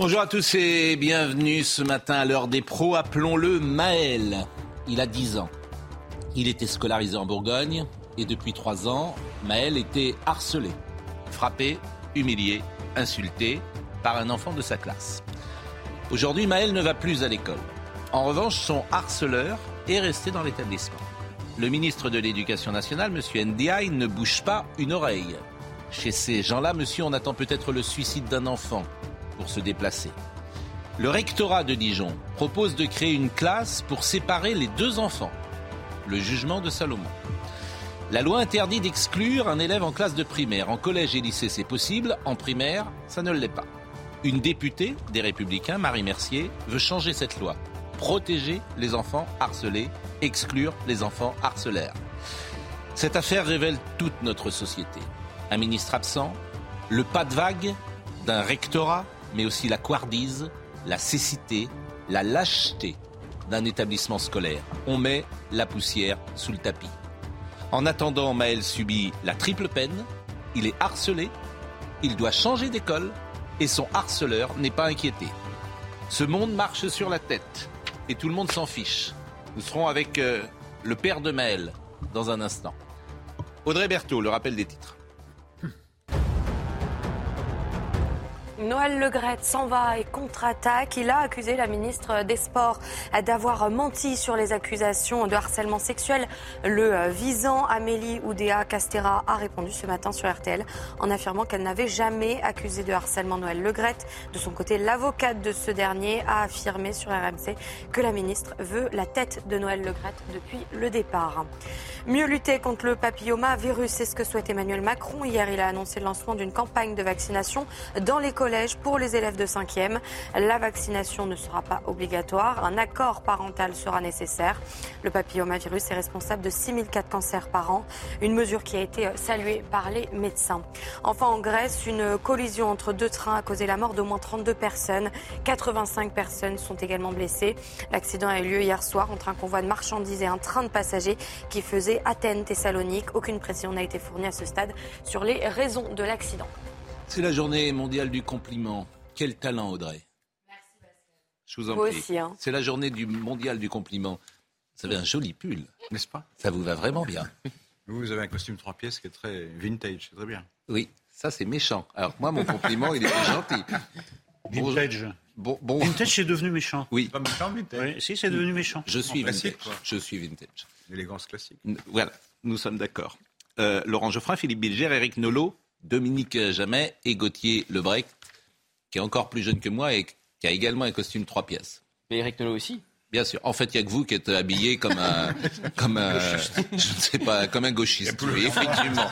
Bonjour à tous et bienvenue ce matin à l'heure des pros. Appelons-le Maël. Il a 10 ans. Il était scolarisé en Bourgogne et depuis 3 ans, Maël était harcelé, frappé, humilié insulté par un enfant de sa classe. Aujourd'hui, Maël ne va plus à l'école. En revanche, son harceleur est resté dans l'établissement. Le ministre de l'Éducation nationale, M. Ndiaye, ne bouge pas une oreille. Chez ces gens-là, monsieur, on attend peut-être le suicide d'un enfant se déplacer. Le rectorat de Dijon propose de créer une classe pour séparer les deux enfants. Le jugement de Salomon. La loi interdit d'exclure un élève en classe de primaire. En collège et lycée, c'est possible. En primaire, ça ne l'est pas. Une députée des Républicains, Marie Mercier, veut changer cette loi. Protéger les enfants harcelés, exclure les enfants harceleurs. Cette affaire révèle toute notre société. Un ministre absent, le pas de vague d'un rectorat, mais aussi la couardise, la cécité, la lâcheté d'un établissement scolaire. On met la poussière sous le tapis. En attendant, Maël subit la triple peine. Il est harcelé, il doit changer d'école et son harceleur n'est pas inquiété. Ce monde marche sur la tête et tout le monde s'en fiche. Nous serons avec euh, le père de Maël dans un instant. Audrey Berthaud, le rappel des titres. Noël Legrette s'en va et contre-attaque. Il a accusé la ministre des Sports d'avoir menti sur les accusations de harcèlement sexuel. Le visant Amélie Oudéa Castera a répondu ce matin sur RTL en affirmant qu'elle n'avait jamais accusé de harcèlement Noël Legrette. De son côté, l'avocate de ce dernier a affirmé sur RMC que la ministre veut la tête de Noël Legrette depuis le départ. Mieux lutter contre le papillomavirus, c'est ce que souhaite Emmanuel Macron. Hier, il a annoncé le lancement d'une campagne de vaccination dans les collèges pour les élèves de 5e. La vaccination ne sera pas obligatoire. Un accord parental sera nécessaire. Le papillomavirus est responsable de 6004 cancers par an, une mesure qui a été saluée par les médecins. Enfin, en Grèce, une collision entre deux trains a causé la mort d'au moins 32 personnes. 85 personnes sont également blessées. L'accident a eu lieu hier soir entre un convoi de marchandises et un train de passagers qui faisait Athènes-Thessalonique. Aucune précision n'a été fournie à ce stade sur les raisons de l'accident. C'est la journée mondiale du compliment. Quel talent, Audrey. Merci, Je vous en Vous prie. aussi, hein. C'est la journée du mondial du compliment. Vous avez un joli pull. N'est-ce pas? Ça vous va vraiment bien. Vous, vous avez un costume trois pièces qui est très vintage, c'est très bien. Oui, ça c'est méchant. Alors moi, mon compliment, il était gentil. Vintage. Bon, bon, Vintage, c'est devenu méchant. oui, Pas méchant, vintage. Oui, si, c'est devenu méchant. je suis vintage. quoi. Je suis vintage. L'élégance classique. Voilà, nous sommes d'accord. Euh, Laurent Geoffrin, Philippe Bilger, Eric Nolot, Dominique Jamet et Gauthier Lebrec, qui est encore plus jeune que moi et qui a également un costume trois pièces. Mais Eric Nolot aussi? Bien sûr. En fait, il n'y a que vous qui êtes habillé comme un, comme un, je ne sais pas, comme un gauchiste. Oui, effectivement.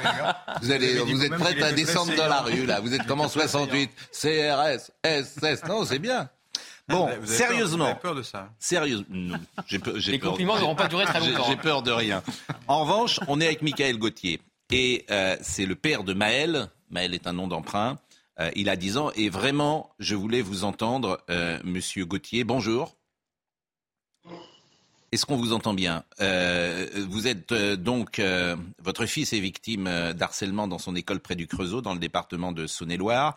Vous allez, Vous êtes prête à descendre dans la rue, là. Vous êtes comme en 68. CRS, SS. Non, c'est bien. Bon, Vous avez peur- Vous sérieusement. peur de ça Sérieusement. Non, j'ai peur- Les peur- compliments n'auront pas duré très longtemps. J'ai peur de rien. En revanche, on est avec Michael Gauthier. Et euh, c'est le père de Maël. Maël est un nom d'emprunt. Euh, il a 10 ans. Et vraiment, je voulais vous entendre, euh, monsieur Gauthier. Bonjour. Est-ce qu'on vous entend bien? Vous êtes donc, votre fils est victime d'harcèlement dans son école près du Creusot, dans le département de Saône-et-Loire.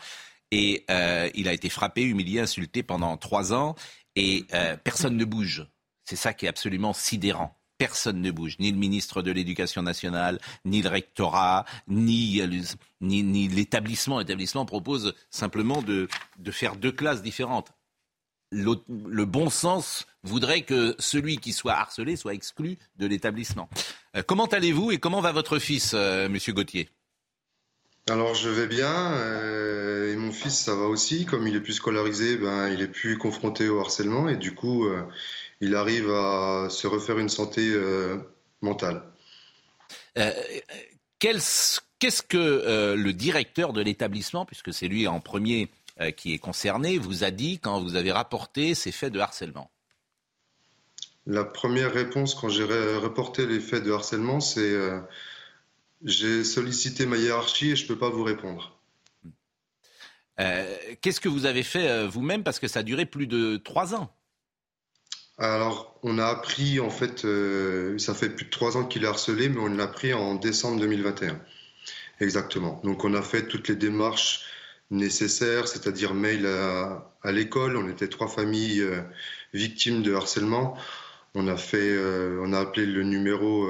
Et euh, il a été frappé, humilié, insulté pendant trois ans. Et personne ne bouge. C'est ça qui est absolument sidérant. Personne ne bouge, ni le ministre de l'Éducation nationale, ni le rectorat, ni, euh, ni, l'établissement. L'établissement propose simplement de, de faire deux classes différentes. Le bon sens voudrait que celui qui soit harcelé soit exclu de l'établissement. Euh, comment allez-vous et comment va votre fils, euh, Monsieur Gauthier? Alors je vais bien euh, et mon fils ça va aussi. Comme il est plus scolarisé, ben il est plus confronté au harcèlement et du coup il arrive à se refaire une santé euh, mentale. Euh, qu'est-ce que le directeur de l'établissement, puisque c'est lui en premier qui est concerné, vous a dit quand vous avez rapporté ces faits de harcèlement? La première réponse quand j'ai reporté les faits de harcèlement, c'est j'ai sollicité ma hiérarchie et je ne peux pas vous répondre. Euh, qu'est-ce que vous avez fait euh, vous-même? Parce que ça a duré plus de trois ans. Alors, on a appris, en fait, euh, ça fait plus de trois ans qu'il est harcelé, mais on l'a appris en décembre 2021. Exactement. Donc, on a fait toutes les démarches nécessaires, c'est-à-dire mail à, l'école. On était trois familles victimes de harcèlement. On a fait, on a appelé le numéro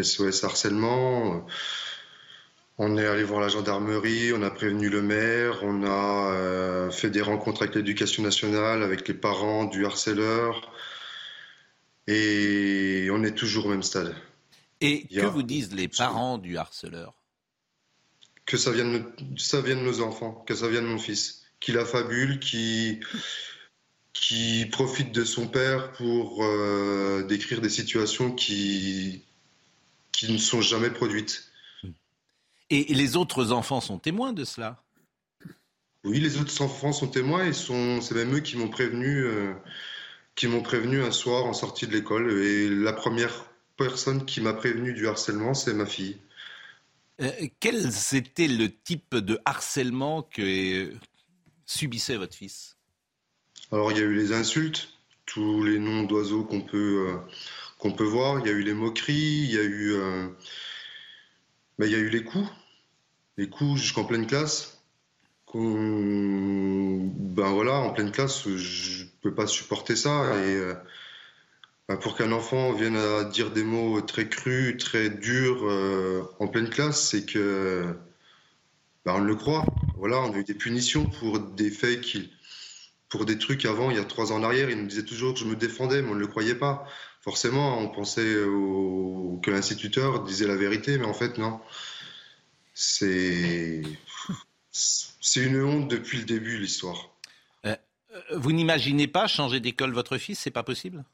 SOS harcèlement. On est allé voir la gendarmerie, on a prévenu le maire, on a euh, fait des rencontres avec l'éducation nationale, avec les parents du harceleur, et on est toujours au même stade. Et que vous disent les parents du harceleur? Que ça vient, de, ça vient de nos enfants, que ça vient de mon fils, qu'il affabule, qui, qui profite de son père pour euh, décrire des situations qui, qui ne sont jamais produites. Et les autres enfants sont témoins de cela? Oui, les autres enfants sont témoins et sont, c'est même eux qui m'ont prévenu, euh, qui m'ont prévenu un soir en sortie de l'école. Et la première personne qui m'a prévenu du harcèlement, c'est ma fille. Euh, quel était le type de harcèlement que subissait votre fils? Alors, il y a eu les insultes, tous les noms d'oiseaux qu'on peut, euh, qu'on peut voir. Il y a eu les moqueries, il y a eu, ben, il y a eu les coups les coups jusqu'en pleine classe. Ben voilà, en pleine classe, je peux pas supporter ça. Euh, ben pour qu'un enfant vienne à dire des mots très crus, très durs euh, en pleine classe, c'est que ben on le croit. Voilà, on a eu des punitions pour des faits qui, pour des trucs avant, il y a trois ans en arrière, il nous disait toujours que je me défendais, mais on ne le croyait pas. Forcément, on pensait que l'instituteur disait la vérité, mais en fait, non. C'est c'est une honte depuis le début l'histoire. Euh, euh, vous n'imaginez pas changer d'école votre fils, c'est pas possible?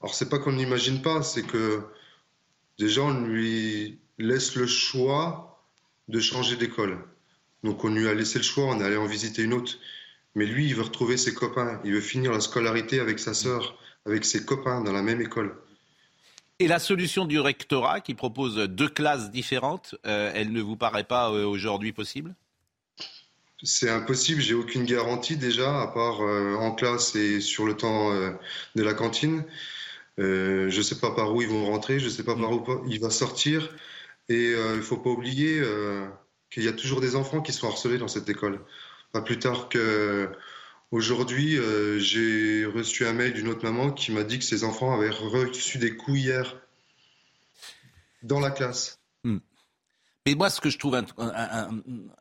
Alors c'est pas qu'on n'imagine pas, c'est que déjà on lui laisse le choix de changer d'école. Donc on lui a laissé le choix, on est allé en visiter une autre. Mais lui, il veut retrouver ses copains, il veut finir la scolarité avec sa sœur, avec ses copains dans la même école. Et la solution du rectorat qui propose deux classes différentes, euh, elle ne vous paraît pas euh, aujourd'hui possible? C'est impossible, j'ai aucune garantie déjà, à part euh, en classe et sur le temps de la cantine. je ne sais pas par où ils vont rentrer, je ne sais pas par où il va sortir. Et il ne faut pas oublier qu'il y a toujours des enfants qui sont harcelés dans cette école. Pas plus tard que Aujourd'hui, euh, j'ai reçu un mail d'une autre maman qui m'a dit que ses enfants avaient reçu des coups hier dans la classe. Hmm. Mais moi, ce que je trouve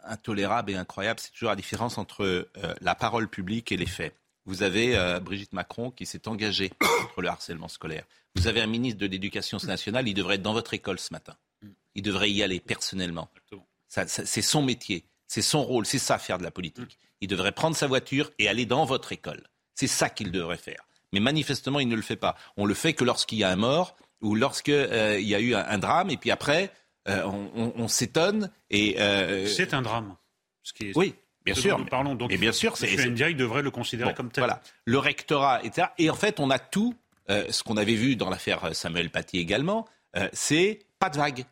intolérable et incroyable, c'est toujours la différence entre euh, la parole publique et les faits. Vous avez euh, Brigitte Macron qui s'est engagée contre le harcèlement scolaire. Vous avez un ministre de l'Éducation nationale, il devrait être dans votre école ce matin. Il devrait y aller personnellement. c'est son métier, c'est son rôle, c'est ça faire de la politique il devrait prendre sa voiture et aller dans votre école. C'est ça qu'il devrait faire. Mais manifestement, il ne le fait pas. On le fait que lorsqu'il y a un mort ou lorsqu'il euh, y a eu un, drame, et puis après, euh, on, s'étonne. et euh, C'est un drame. oui, bien sûr. Nous parlons donc. Et bien sûr, c'est. il devrait le considérer comme tel. Voilà. Le rectorat, etc. Et en fait, on a tout. ce qu'on avait vu dans l'affaire Samuel Paty également, c'est pas de vague.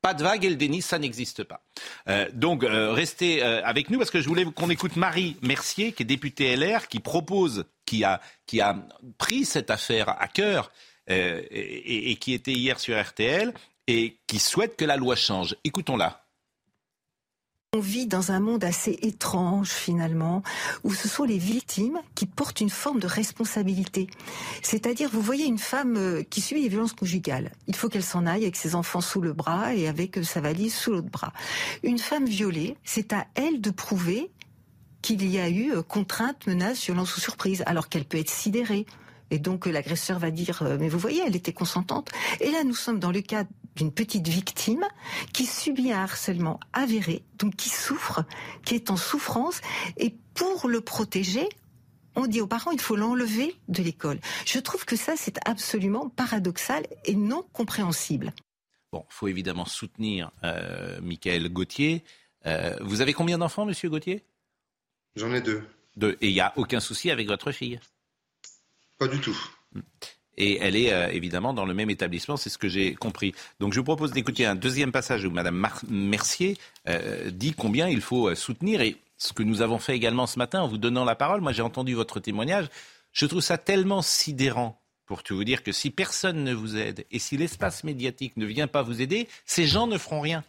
Pas de vague et le déni, ça n'existe pas. Euh, donc, euh, restez euh, avec nous parce que je voulais qu'on écoute Marie Mercier, qui est députée LR, qui propose, qui a, qui a pris cette affaire à cœur et, et qui était hier sur RTL et qui souhaite que la loi change. Écoutons-la. On vit dans un monde assez étrange finalement, où ce sont les victimes qui portent une forme de responsabilité. C'est-à-dire, vous voyez une femme euh, qui subit des violences conjugales. Il faut qu'elle s'en aille avec ses enfants sous le bras et avec euh, sa valise sous l'autre bras. Une femme violée, c'est à elle de prouver qu'il y a eu euh, contrainte, menace, violence ou surprise, alors qu'elle peut être sidérée. Et donc l'agresseur va dire mais vous voyez elle était consentante. Et là nous sommes dans le cas d'une petite victime qui subit un harcèlement avéré, donc qui souffre, qui est en souffrance, et pour le protéger, on dit aux parents il faut l'enlever de l'école. Je trouve que ça c'est absolument paradoxal et non compréhensible. Bon, il faut évidemment soutenir euh, Michael Gauthier. Euh, vous avez combien d'enfants, monsieur Gauthier? J'en ai deux. Deux. Et il n'y a aucun souci avec votre fille? Pas du tout. Et elle est euh, évidemment dans le même établissement, c'est ce que j'ai compris. Donc je vous propose d'écouter un deuxième passage où Mme Mercier euh, dit combien il faut soutenir. Et ce que nous avons fait également ce matin en vous donnant la parole, moi j'ai entendu votre témoignage, je trouve ça tellement sidérant pour tout vous dire que si personne ne vous aide et si l'espace médiatique ne vient pas vous aider, ces gens ne feront rien.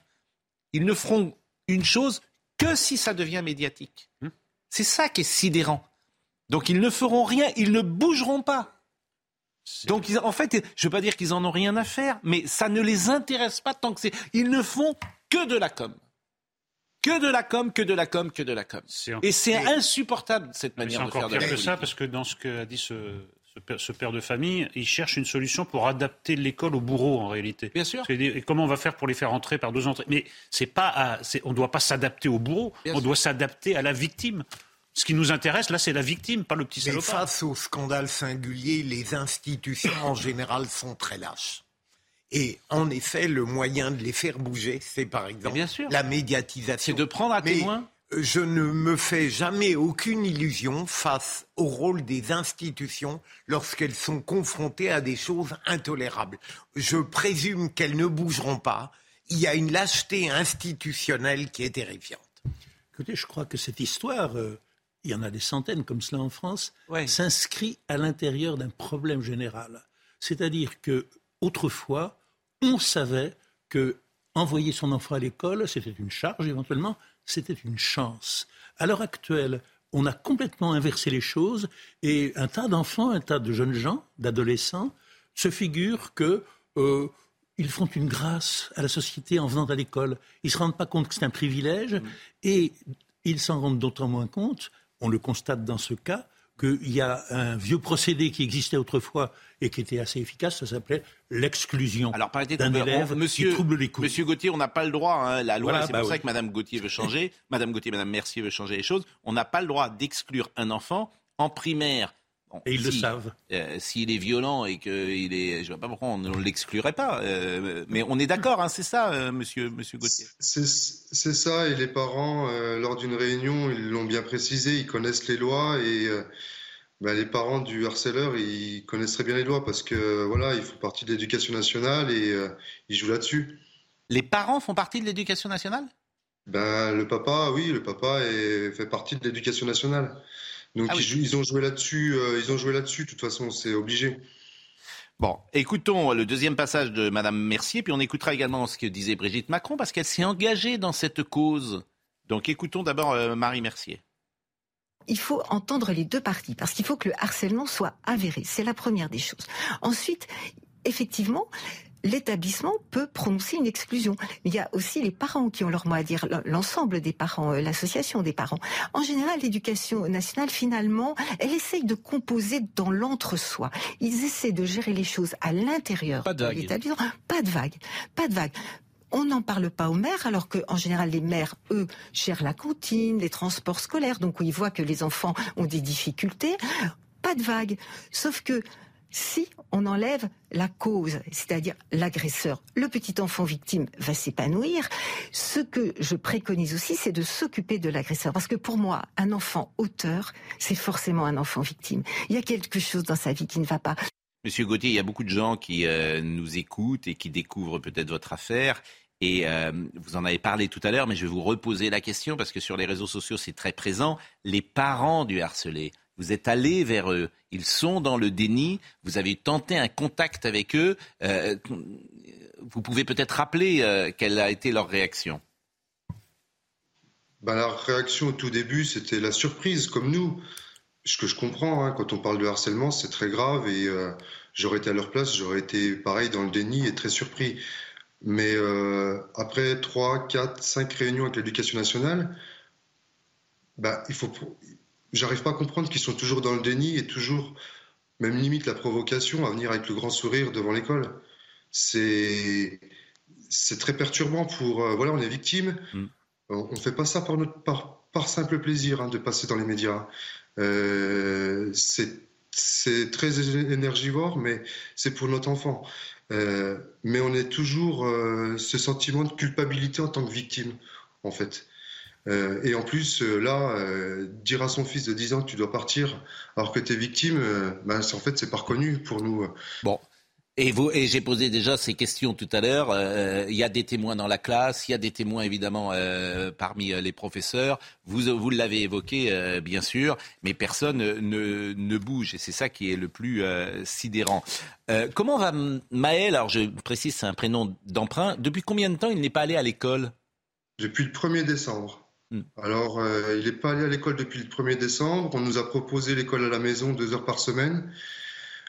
Ils ne feront une chose que si ça devient médiatique. Hmm. C'est ça qui est sidérant. Donc ils ne feront rien, ils ne bougeront pas. Donc en fait, je ne veux pas dire qu'ils en ont rien à faire, mais ça ne les intéresse pas tant que c'est. Ils ne font que de la com. Que de la com, que de la com, que de la com. Et c'est insupportable cette manière de faire de la que ça parce que dans ce qu'a dit ce, ce père de famille, il cherche une solution pour adapter l'école au bourreau en réalité. Bien sûr. Et comment on va faire pour les faire entrer par deux entrées? Mais c'est pas, on ne doit pas s'adapter au bourreau, on doit s'adapter à la victime. Ce qui nous intéresse, là, c'est la victime, pas le petit salopard. Mais face au scandale singulier, les institutions en général sont très lâches. Et en effet, le moyen de les faire bouger, c'est par exemple la médiatisation. C'est de prendre à témoin je ne me fais jamais aucune illusion face au rôle des institutions lorsqu'elles sont confrontées à des choses intolérables. Je présume qu'elles ne bougeront pas. Il y a une lâcheté institutionnelle qui est terrifiante. Écoutez, je crois que cette histoire, euh, il y en a des centaines comme cela en France, s'inscrit à l'intérieur d'un problème général. C'est-à-dire que autrefois, on savait que envoyer son enfant à l'école, c'était une charge éventuellement, c'était une chance. À l'heure actuelle, on a complètement inversé les choses et un tas d'enfants, un tas de jeunes gens, d'adolescents, se figurent que euh, ils font une grâce à la société en venant à l'école. Ils ne se rendent pas compte que c'est un privilège mm. et ils s'en rendent d'autant moins compte, on le constate dans ce cas, qu'il y a un vieux procédé qui existait autrefois et qui était assez efficace, ça s'appelait l'exclusion d'un élève monsieur, qui trouble les coups. Monsieur Gauthier, on n'a pas le droit, hein, la loi, c'est pour bah ça que Madame Gauthier veut changer, Madame Gauthier, Madame Mercier veut changer les choses, on n'a pas le droit d'exclure un enfant en primaire. Et ils le savent. Euh, s'il est violent et qu'il est, je ne vois pas pourquoi on ne l'exclurait pas. Euh, mais on est d'accord, hein, c'est ça, euh, Monsieur, Monsieur Gauthier. C'est ça, et les parents, lors d'une réunion, ils l'ont bien précisé, ils connaissent les lois et bah, les parents du harceleur, ils connaissent très bien les lois parce que voilà, ils font partie de l'éducation nationale et euh, ils jouent là-dessus. Les parents font partie de l'éducation nationale? Ben, Le papa, oui, le papa est, fait partie de l'éducation nationale. Donc ah ils, ont joué là-dessus, euh, ils ont joué là-dessus, de toute façon, c'est obligé. Bon, écoutons le deuxième passage de Madame Mercier, puis on écoutera également ce que disait Brigitte Macron, parce qu'elle s'est engagée dans cette cause. Donc écoutons d'abord euh, Marie Mercier il faut entendre les deux parties parce qu'il faut que le harcèlement soit avéré. C'est la première des choses. Ensuite, effectivement, l'établissement peut prononcer une exclusion. Il y a aussi les parents qui ont leur mot à dire, l'ensemble des parents, euh, l'association des parents. En général, l'éducation nationale, finalement, elle essaye de composer dans l'entre-soi. Ils essaient de gérer les choses à l'intérieur de l'établissement. Pas de vague. Pas de vague. On n'en parle pas aux mères, alors qu'en général, les mères, eux, gèrent la cantine, les transports scolaires, donc ils voient que les enfants ont des difficultés. Pas de vague. Sauf que si on enlève la cause, c'est-à-dire l'agresseur, le petit enfant victime va s'épanouir. Ce que je préconise aussi, c'est de s'occuper de l'agresseur. Parce que pour moi, un enfant auteur, c'est forcément un enfant victime. Il y a quelque chose dans sa vie qui ne va pas. Monsieur Gauthier, il y a beaucoup de gens qui euh, nous écoutent et qui découvrent peut-être votre affaire. Et euh, vous en avez parlé tout à l'heure, mais je vais vous reposer la question parce que sur les réseaux sociaux, c'est très présent. Les parents du harcelé, vous êtes allé vers eux, ils sont dans le déni, vous avez tenté un contact avec eux. Euh, vous pouvez peut-être rappeler quelle a été leur réaction? Ben, La réaction au tout début, c'était la surprise, comme nous ce que je comprends, hein, quand on parle de harcèlement, c'est très grave et euh, j'aurais été à leur place, j'aurais été pareil dans le déni et très surpris. Mais euh, après 3, 4, 5 réunions avec l'éducation nationale, bah, il faut, j'arrive pas à comprendre qu'ils sont toujours dans le déni et toujours, même limite la provocation à venir avec le grand sourire devant l'école. C'est, c'est très perturbant pour, euh, voilà, on est victime. Mm. On, ne fait pas ça par, notre, par, par simple plaisir hein, de passer dans les médias. Euh, c'est très énergivore, mais c'est pour notre enfant. mais on est toujours ce sentiment de culpabilité en tant que victime, en fait. Euh, et en plus, euh, là, euh, dire à son fils de 10 ans que tu dois partir alors que tu es victime, ben, en fait, c'est pas reconnu pour nous. Bon. Et, vous, et j'ai posé déjà ces questions tout à l'heure. Il y a des témoins dans la classe, il y a des témoins évidemment parmi les professeurs. Vous, vous l'avez évoqué, bien sûr, mais personne ne, ne bouge. Et c'est ça qui est le plus sidérant. comment va Maël? Alors je précise, c'est un prénom d'emprunt. Depuis combien de temps il n'est pas allé à l'école? Depuis le 1er décembre. Hmm. Alors, euh, il n'est pas allé à l'école depuis le 1er décembre. On nous a proposé l'école à la maison deux heures par semaine.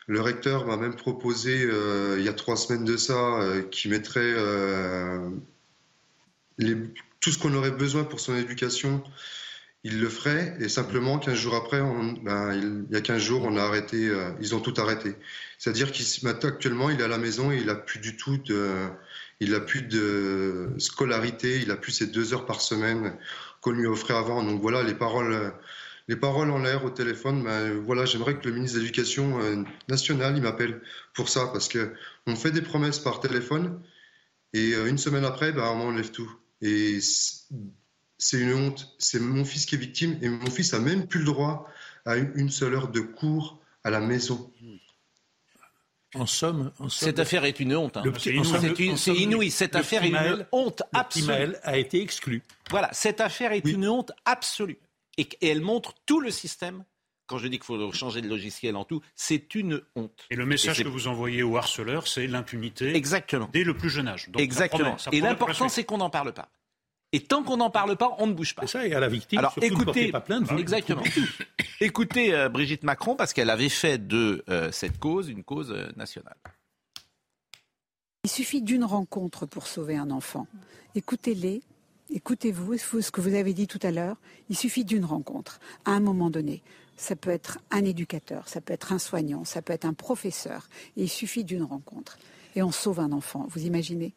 Le recteur m'a même proposé, euh, il y a trois semaines de ça, euh, qu'il mettrait tout ce qu'on aurait besoin pour son éducation. Il le ferait, et simplement, 15 jours après, ben, il, y a 15 jours, on a arrêté, ils ont tout arrêté. C'est-à-dire qu'actuellement, il est à la maison et il n'a plus du tout de, il plus de scolarité, il a plus ses deux heures par semaine qu'on lui offrait avant. Donc voilà, les paroles, les paroles en l'air au téléphone. Ben, voilà, j'aimerais que le ministre de l'Éducation euh, nationale, il m'appelle pour ça, parce que on fait des promesses par téléphone et euh, une semaine après, ben, on enlève tout. Et c'est une honte. C'est mon fils qui est victime et mon fils a même plus le droit à une seule heure de cours à la maison. En somme, cette affaire est une honte. Hein. C'est inouï. Cette affaire est une honte absolue. a été exclu. Voilà, cette affaire est une honte absolue. Et, elle montre tout le système. Quand je dis qu'il faut changer de logiciel en tout, c'est une honte. Et le message que vous envoyez aux harceleurs, c'est l'impunité. Exactement. Dès le plus jeune âge. Exactement. et l'important, c'est qu'on n'en parle pas. Et tant qu'on n'en parle pas, on ne bouge pas. C'est ça, et à la victime, Alors, écoutez, pas plainte. Exactement. écoutez euh, Brigitte Macron, parce qu'elle avait fait de euh, cette cause une cause euh, nationale. Il suffit d'une rencontre pour sauver un enfant. Écoutez-les, écoutez-vous ce que vous avez dit tout à l'heure. Il suffit d'une rencontre, à un moment donné. Ça peut être un éducateur, ça peut être un soignant, ça peut être un professeur. Et il suffit d'une rencontre. Et on sauve un enfant, vous imaginez?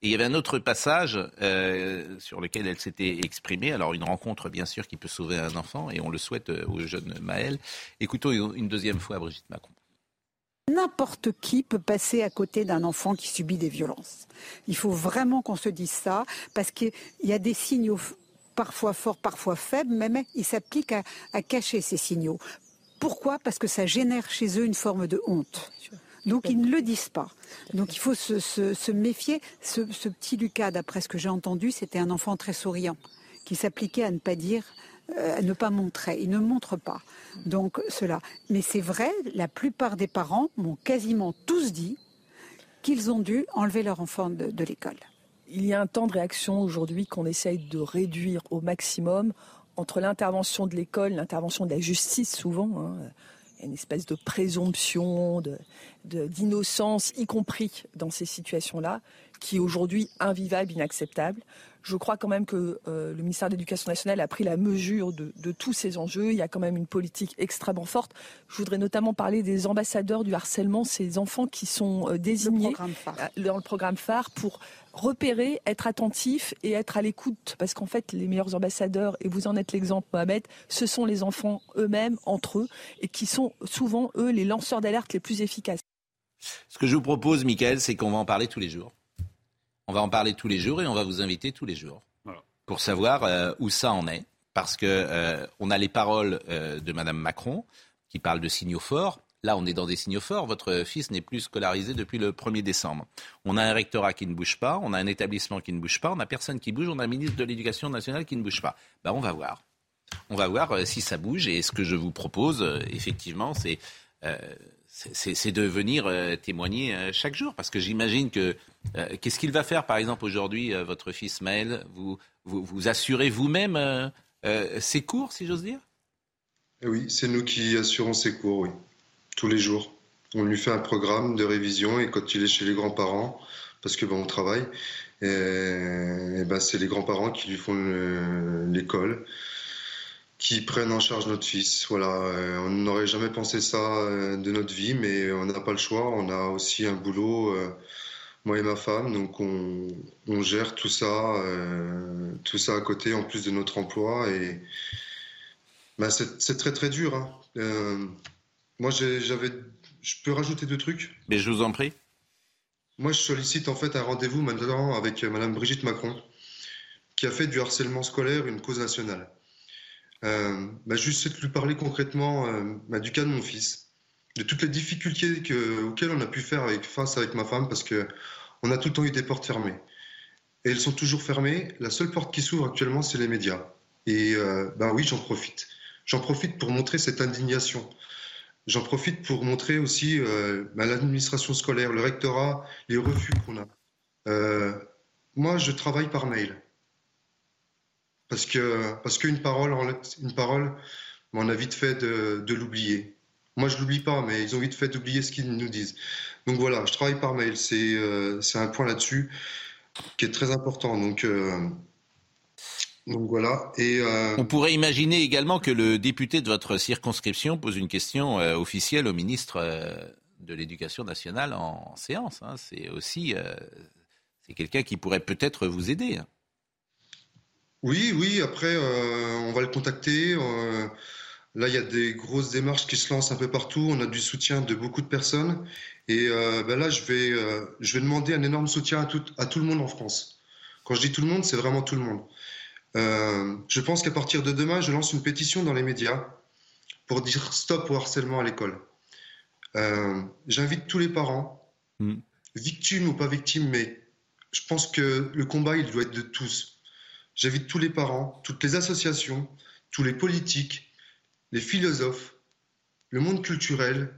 Et il y avait un autre passage euh, sur lequel elle s'était exprimée. Alors une rencontre, bien sûr, qui peut sauver un enfant, et on le souhaite euh, au jeune Maël. Écoutons une deuxième fois Brigitte Macron. N'importe qui peut passer à côté d'un enfant qui subit des violences. Il faut vraiment qu'on se dise ça, parce qu'il y a des signaux parfois forts, parfois faibles, mais ils s'appliquent à, à cacher ces signaux. Pourquoi? Parce que ça génère chez eux une forme de honte. Donc ils ne le disent pas. Donc il faut se, méfier. Ce, petit Lucas, d'après ce que j'ai entendu, c'était un enfant très souriant, qui s'appliquait à ne pas dire, euh, à ne pas montrer. Il ne montre pas. Donc cela. Mais c'est vrai, la plupart des parents m'ont quasiment tous dit qu'ils ont dû enlever leur enfant de, l'école. Il y a un temps de réaction aujourd'hui qu'on essaye de réduire au maximum entre l'intervention de l'école, l'intervention de la justice souvent. Hein, une espèce de présomption d'innocence, y compris dans ces situations-là, qui est aujourd'hui invivable, inacceptable. Je crois quand même que euh, le ministère de l'Éducation nationale a pris la mesure de, tous ces enjeux. Il y a quand même une politique extrêmement forte. Je voudrais notamment parler des ambassadeurs du harcèlement, ces enfants qui sont euh, désignés euh, dans le programme phare pour repérer, être attentif et être à l'écoute. Parce qu'en fait, les meilleurs ambassadeurs, et vous en êtes l'exemple, Mohamed, ce sont les enfants eux-mêmes, entre eux, et qui sont souvent, eux, les lanceurs d'alerte les plus efficaces. Ce que je vous propose, Michael, c'est qu'on va en parler tous les jours. On va en parler tous les jours et on va vous inviter tous les jours pour savoir euh, où ça en est. Parce que euh, on a les paroles euh, de Madame Macron qui parle de signaux forts. Là, on est dans des signaux forts. Votre fils n'est plus scolarisé depuis le 1er décembre. On a un rectorat qui ne bouge pas, on a un établissement qui ne bouge pas, on n'a personne qui bouge, on a un ministre de l'Éducation nationale qui ne bouge pas. Ben, on va voir. On va voir si ça bouge. Et ce que je vous propose, effectivement, c'est c'est de venir euh, témoigner euh, chaque jour. Parce que j'imagine que. Euh, qu'est-ce qu'il va faire, par exemple, aujourd'hui, votre fils Maël? Vous, vous, assurez vous-même ses cours, si j'ose dire? Eh Oui, c'est nous qui assurons ses cours, oui. Tous les jours. On lui fait un programme de révision et quand il est chez les grands-parents, parce que ben, on travaille, et, ben, c'est les grands-parents qui lui font l'école qui prennent en charge notre fils. Voilà, euh, on n'aurait jamais pensé ça euh, de notre vie, mais on n'a pas le choix. On a aussi un boulot, euh, moi et ma femme, donc on, gère tout ça, tout ça à côté en plus de notre emploi et ben, c'est très très dur. Hein. moi, j'avais, je peux rajouter deux trucs? Mais je vous en prie. moi, je sollicite en fait un rendez-vous maintenant avec Madame Brigitte Macron, qui a fait du harcèlement scolaire une cause nationale. Euh, bah, juste lui parler concrètement euh, bah, du cas de mon fils, de toutes les difficultés que, auxquelles on a pu faire face avec ma femme, parce que on a tout le temps eu des portes fermées. Et elles sont toujours fermées. La seule porte qui s'ouvre actuellement, c'est les médias. Et bah oui, j'en profite. J'en profite pour montrer cette indignation. J'en profite pour montrer aussi bah, l'administration scolaire, le rectorat, les refus qu'on a. Moi, je travaille par mail. Parce que parce qu'une parole, une parole, on a vite fait de, l'oublier. Moi, je l'oublie pas, mais ils ont vite fait d'oublier ce qu'ils nous disent. Donc voilà, je travaille par mail. C'est euh, un point là-dessus qui est très important. Donc euh, donc voilà. Euh, On pourrait imaginer également que le député de votre circonscription pose une question euh, officielle au ministre de l'Éducation nationale en, séance. hein. C'est aussi c'est quelqu'un qui pourrait peut-être vous aider. hein. Oui, oui, après, euh, on va le contacter. euh, là, il y a des grosses démarches qui se lancent un peu partout. On a du soutien de beaucoup de personnes. Et euh, ben là, je vais, euh, je vais demander un énorme soutien à tout, à tout le monde en France. Quand je dis tout le monde, c'est vraiment tout le monde. Euh, je pense qu'à partir de demain, je lance une pétition dans les médias pour dire stop au harcèlement à l'école. J'invite tous les parents, Mm. victimes ou pas victimes, mais je pense que le combat, il doit être de tous. J'invite tous les parents, toutes les associations, tous les politiques, les philosophes, le monde culturel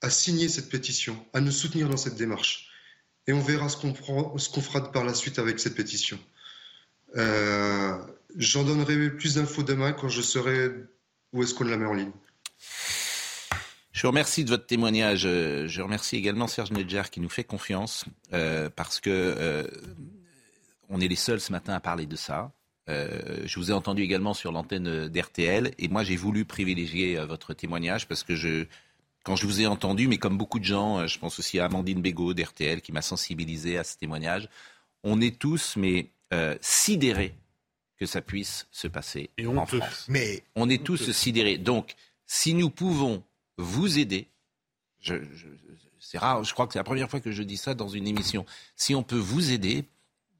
à signer cette pétition, à nous soutenir dans cette démarche. Et on verra ce qu'on qu'on fera par la suite avec cette pétition. Euh, J'en donnerai plus d'infos demain quand je saurai où est-ce qu'on la met en ligne. Je vous remercie de votre témoignage. Euh, Je remercie également Serge Nedjar qui nous fait confiance euh, parce que on est les seuls ce matin à parler de ça. Euh, je vous ai entendu également sur l'antenne d'RTL et moi j'ai voulu privilégier euh, votre témoignage parce que je, quand je vous ai entendu, mais comme beaucoup de gens, euh, je pense aussi à Amandine Bégaud d'RTL qui m'a sensibilisé à ce témoignage, on est tous mais euh, sidérés que ça puisse se passer Et en honteux. France. Mais On est tous sidérés. Donc, si nous pouvons vous aider, je, je- c'est rare, je crois que c'est la première fois que je dis ça dans une émission. Si on peut vous aider,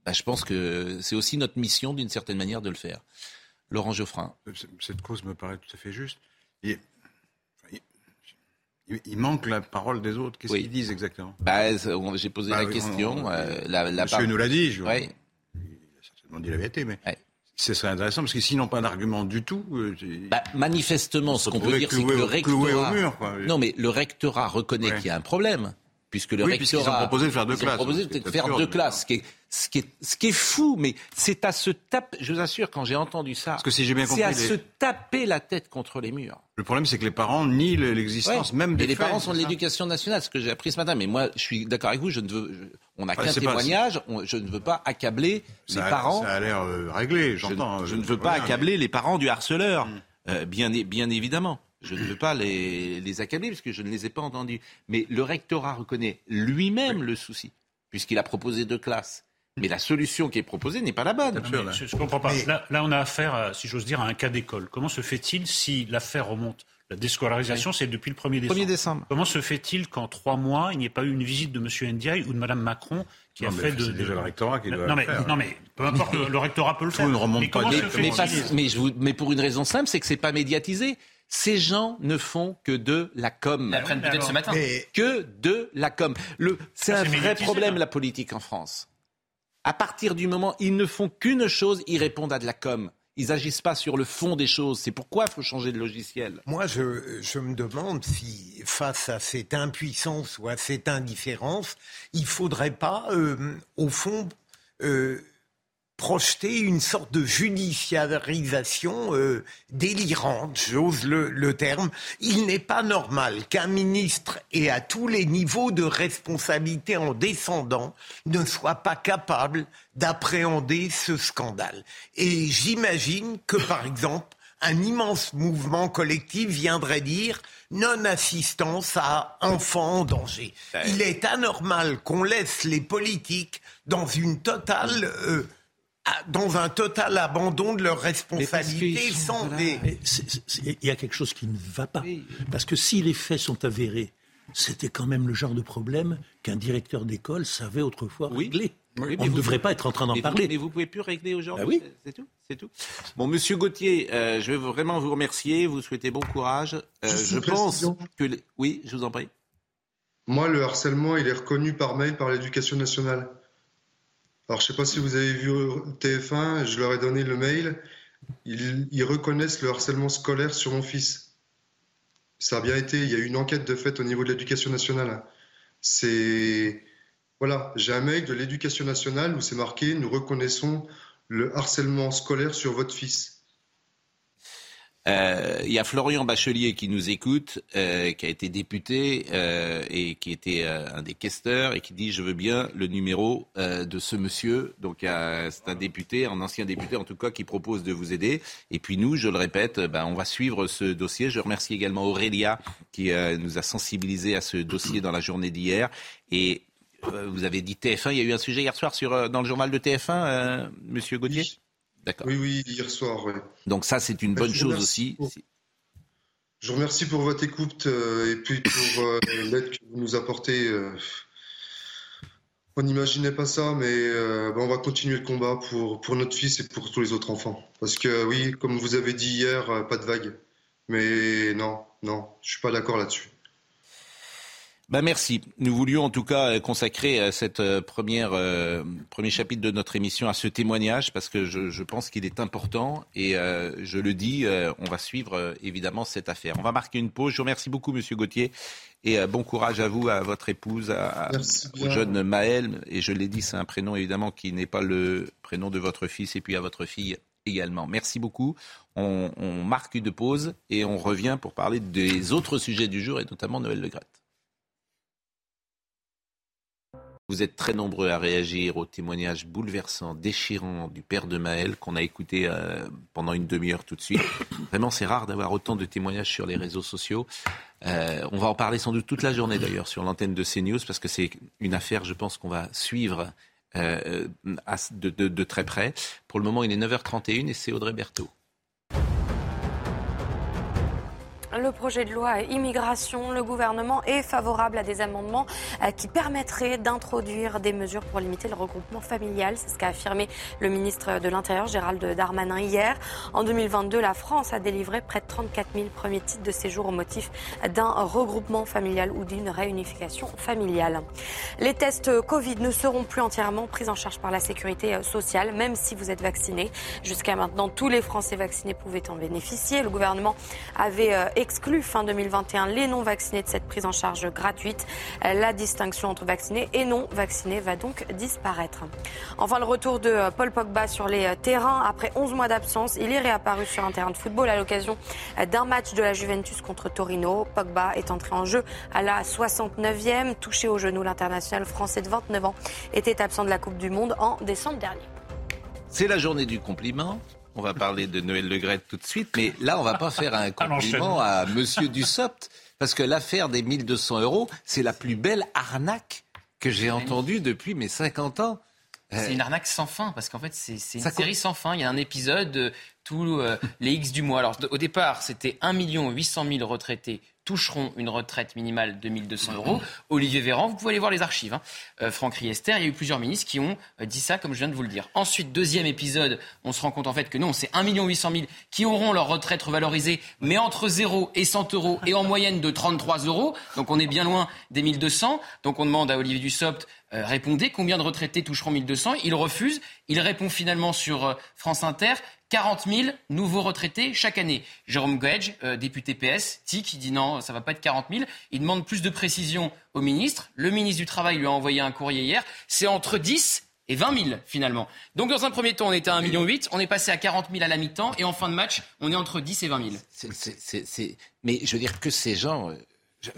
bah, je pense que c'est aussi notre mission d'une certaine manière de le faire. Laurent Geoffrin. Cette cause me paraît tout à fait juste. Et, il, manque la parole des autres. Qu'est-ce Oui. qu'ils disent exactement? Bah, j'ai posé Bah la question. on- on- euh, la, la Monsieur nous l'a dit. Je, Ouais. Il a certainement dit la vérité, mais Ouais. ce serait intéressant parce que s'ils n'ont pas d'argument du tout, euh, Bah, manifestement, ce qu'on peut dire, c'est que le cloué au rectorat. mur, quoi. Non, mais le rectorat reconnaît Ouais. qu'il y a un problème. Puisque le Oui, puisqu'ils ont proposé de faire deux ils ont classes, proposé faire deux classes. Ce qui, est, ce, qui est, ce qui est fou, mais c'est à se taper. Je vous assure, quand j'ai entendu ça. Parce que si j'ai bien C'est à les- se taper la tête contre les murs. le problème c'est que les parents nient le- l'existence Ouais. même des Et les parents sont de l'éducation nationale, ce que j'ai appris ce matin. Mais moi, je suis d'accord avec vous. Je ne veux. je- on n'a qu'un témoignage. on- je ne veux pas accabler Ça les a- parents. Ça a l'air euh, réglé, Je, j'entends. je euh, ne veux pas accabler les parents du harceleur, Mm. euh, bien évidemment. Je ne veux pas les, les accabler parce que je ne les ai pas entendus. Mais le rectorat reconnaît lui-même le souci, puisqu'il a proposé deux classes. Mais la solution qui est proposée n'est pas la bonne. Non, mais je ne comprends pas. Là, là, on a affaire, à, si j'ose dire, à un cas d'école. Comment se fait-il si l'affaire remonte La déscolarisation, c'est depuis le 1er décembre. 1er décembre. Comment se fait-il qu'en trois mois, il n'y ait pas eu une visite de M. Ndiaye ou de Mme Macron qui Non, a mais fait c'est de... déjà de- le rectorat qui doit non, le mais, faire. non, mais peu importe, le, le rectorat peut le Tout faire. ne remonte mais pas. Mais, mais je vous- mais pour une raison simple, c'est que c'est pas médiatisé. Ces gens ne font que de la com. Ils apprennent peut-être ce matin. mais que de la com. Le, c'est un vrai problème, la politique en France. À partir du moment, ils ne font qu'une chose, ils répondent à de la com. Ils agissent pas sur le fond des choses. C'est pourquoi il faut changer de logiciel. Moi, je, je me demande si, face à cette impuissance ou à cette indifférence, il faudrait pas, euh, au fond, euh, projeter une sorte de judiciarisation euh, délirante, j'ose le, le terme. Il n'est pas normal qu'un ministre ait à tous les niveaux de responsabilité en descendant ne soit pas capable d'appréhender ce scandale. Et j'imagine que, par exemple, un immense mouvement collectif viendrait dire non-assistance à enfants en danger. Il est anormal qu'on laisse les politiques dans une totale, euh, dans un total abandon de leurs responsabilités sont- voilà. des... Il y a quelque chose qui ne va pas. Parce que si les faits sont avérés, c'était quand même le genre de problème qu'un directeur d'école savait autrefois régler. On ne devrait pas être en train d'en parler. mais vous pouvez plus régler aujourd'hui. Ah oui. C'est tout. C'est tout. Bon, Monsieur Gauthier, euh, je veux vraiment vous remercier. Vous souhaiter bon courage. Euh, je pense précision. que oui, je vous en prie. Moi, le harcèlement, il est reconnu par mail par l'éducation nationale. Alors, je sais pas si vous avez vu au TF1, je leur ai donné le mail. Ils, ils reconnaissent le harcèlement scolaire sur mon fils. Ça a bien été. Il y a eu une enquête de fait au niveau de l'éducation nationale. C'est. Voilà, j'ai un mail de l'éducation nationale où c'est marqué Nous reconnaissons le harcèlement scolaire sur votre fils. Euh, Il y a Florian Bachelier qui nous écoute, euh, qui a été député euh, et qui était euh, un des questeurs et qui dit je veux bien le numéro euh, de ce monsieur. Donc c'est un député, un ancien député en tout cas, qui propose de vous aider. Et puis nous, je le répète, ben, on va suivre ce dossier. Je remercie également Aurélia qui euh, nous a sensibilisés à ce dossier dans la journée d'hier. Et vous avez dit TF1, il y a eu un sujet hier soir sur, dans le journal de TF1, euh, Monsieur Gaudier D'accord. Oui, oui, hier soir. Donc ça, c'est une Ben, bonne chose aussi. Je vous remercie pour votre écoute euh, et puis pour euh, l'aide que vous nous apportez. euh. On n'imaginait pas ça, mais ben, on va continuer le combat pour, pour notre fils et pour tous les autres enfants. Parce que oui, comme vous avez dit hier, pas de vague. Mais non, non, je suis pas d'accord là-dessus. Ben merci. Nous voulions en tout cas euh, consacrer euh, cette euh, première euh, premier chapitre de notre émission à ce témoignage parce que je, je pense qu'il est important et euh, je le dis, euh, on va suivre euh, évidemment cette affaire. On va marquer une pause. Je vous remercie beaucoup, Monsieur Gauthier, et euh, bon courage à vous, à votre épouse, à, au jeune Maël. Et je l'ai dit, c'est un prénom évidemment qui n'est pas le prénom de votre fils et puis à votre fille également. Merci beaucoup. On, on marque une pause et on revient pour parler des autres sujets du jour et notamment Noël Le Graët. Vous êtes très nombreux à réagir au témoignage bouleversant, déchirant du père de Maël qu'on a écouté euh, pendant une demi-heure tout de suite. Vraiment, c'est rare d'avoir autant de témoignages sur les réseaux sociaux. Euh, on va en parler sans doute toute la journée d'ailleurs sur l'antenne de CNews parce que c'est une affaire, je pense, qu'on va suivre euh, à- de, de- de très près. Pour le moment, il est 9h31 et c'est Audrey Berthaud. Le projet de loi immigration, le gouvernement est favorable à des amendements euh, qui permettraient d'introduire des mesures pour limiter le regroupement familial. C'est ce qu'a affirmé le ministre de l'Intérieur, Gérald Darmanin, hier. En 2022, la France a délivré près de 34 000 premiers titres de séjour au motif d'un regroupement familial ou d'une réunification familiale. Les tests Covid ne seront plus entièrement pris en charge par la sécurité sociale, même si vous êtes vacciné. Jusqu'à maintenant, tous les Français vaccinés pouvaient en bénéficier. Le gouvernement avait euh, exclu fin 2021 les non-vaccinés de cette prise en charge gratuite. La distinction entre vaccinés et non vaccinés va donc disparaître. Enfin, le retour de euh, Paul Pogba sur les euh, terrains. Après 11 mois d'absence, il est réapparu sur un terrain de football à l'occasion euh, d'un match de la Juventus contre Torino. Pogba est entré en jeu à la 69e. Touché au genou, l'international français de 29 ans était absent de la Coupe du Monde en décembre dernier. C'est la journée du compliment. On va parler de Noël Le Graët tout de suite, mais là, on va pas faire un compliment à Monsieur Dussopt, parce que l'affaire des 1200 euros, c'est la plus belle arnaque que j'ai entendue depuis mes 50 ans. C'est une arnaque sans fin, parce qu'en fait, c'est une Ça série sans fin. Il y a un épisode euh, tous euh, les X du mois. Alors, au départ, c'était 1 800 000 retraités toucheront une retraite minimale de 1200 euros. Olivier Véran, vous pouvez aller voir les archives. Hein. Euh, Franck Riester, il y a eu plusieurs ministres qui ont euh, dit ça, comme je viens de vous le dire. Ensuite, deuxième épisode, on se rend compte en fait que non, c'est 1 800 000 qui auront leur retraite revalorisée, mais entre 0 et 100 euros et en moyenne de 33 euros. Donc on est bien loin des 1200. Donc on demande à Olivier Dussopt, euh, répondez, combien de retraités toucheront 1200 Il refuse. Il répond finalement sur France Inter. 40 000 nouveaux retraités chaque année. Jérôme Gage, euh, député PS, TIC, il dit non, ça va pas être 40 000. Il demande plus de précision au ministre. Le ministre du Travail lui a envoyé un courrier hier. C'est entre 10 et 20 000 finalement. Donc dans un premier temps, on était à 1,8 million, on est passé à 40 000 à la mi-temps et en fin de match, on est entre 10 et 20 000. C'est- c'est- c'est- c'est- Mais je veux dire que ces gens. euh, je-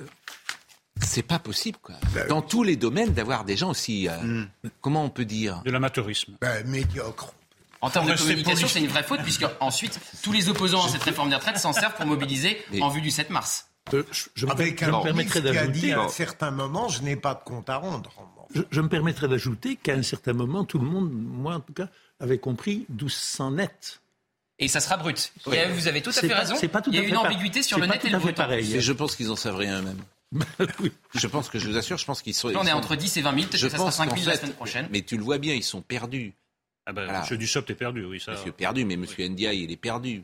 C'est pas possible, quoi. Dans tous les domaines, d'avoir des gens aussi. euh, Comment on peut dire? De l'amateurisme. Ben, médiocre. En termes de communication, c'est une vraie faute puisque ensuite tous les opposants à cette réforme des retraites s'en servent pour mobiliser en vue du 7 mars. Euh, je, je me, Avec me un permettrais ministre qui a dit d'ajouter. à un certain moment, je n'ai pas de compte à rendre. Je, je me permettrais d'ajouter qu'à un certain moment, tout le monde, moi en tout cas, avait compris d'où s'en est. Et ça sera brut. Et vous avez tout à fait pas- raison. c'est pas tout Il y a une ambiguïté sur le net et le brut. je pense qu'ils en savent rien eux-mêmes. Je pense que je vous assure, je pense qu'ils sont. on est entre 10 et 20 000, peut-être que ça sera 5 000 la semaine prochaine. Mais tu le vois bien, ils sont perdus. Ah ben, voilà. Monsieur Dussopt est perdu, oui. Ça... Monsieur perdu, mais Monsieur Ndiaye, il est perdu.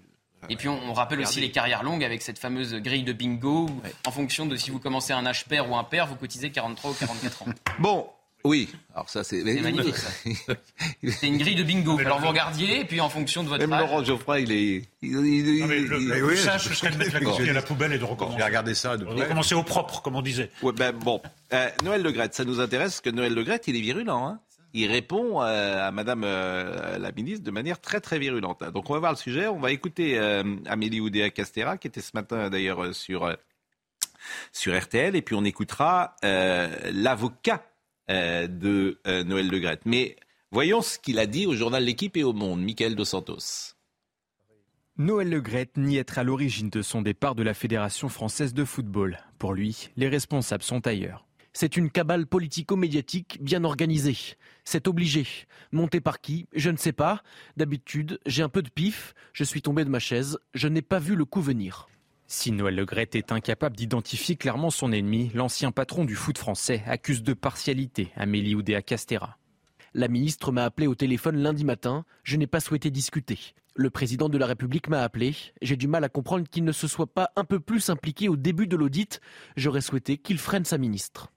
Et puis on, rappelle aussi les carrières longues avec cette fameuse grille de bingo. En fonction de si vous commencez un H pair ou un pair, vous cotisez 43 ou 44 ans. Bon, oui, alors ça c'est. magnifique. c'est une grille de bingo. Alors vous regardiez, et puis en fonction de votre Même Laurent Geoffroy, il est. Il, il, non, mais le, oui, ça, ce serait de mettre la bon. à la poubelle et de recommencer. J'ai regardé ça. De recommencer au propre, comme on disait. Ouais, ben bon. Euh, Noël Le Gret, ça nous intéresse, parce que Noël Le Gret, il est virulent. Hein il répond euh, à Madame euh, la ministre de manière très très virulente. Donc on va voir le sujet. On va écouter euh, Amélie Oudéa Castera, qui était ce matin d'ailleurs sur, sur RTL, et puis on écoutera l'avocat de Noël Le Gret. Mais voyons ce qu'il a dit au journal L'équipe et au Monde, Michael Dos Santos. Noël Le Gret nie être à l'origine de son départ de la Fédération française de football. Pour lui, les responsables sont ailleurs. C'est une cabale politico-médiatique bien organisée. C'est obligé. Monté par qui? Je ne sais pas. D'habitude, j'ai un peu de pif. Je suis tombé de ma chaise. Je n'ai pas vu le coup venir. Si Noël Legret est incapable d'identifier clairement son ennemi, l'ancien patron du foot français accuse de partialité Amélie Oudéa Castera. La ministre m'a appelé au téléphone lundi matin. Je n'ai pas souhaité discuter. Le président de la République m'a appelé. J'ai du mal à comprendre qu'il ne se soit pas un peu plus impliqué au début de l'audit. J'aurais souhaité qu'il freine sa ministre.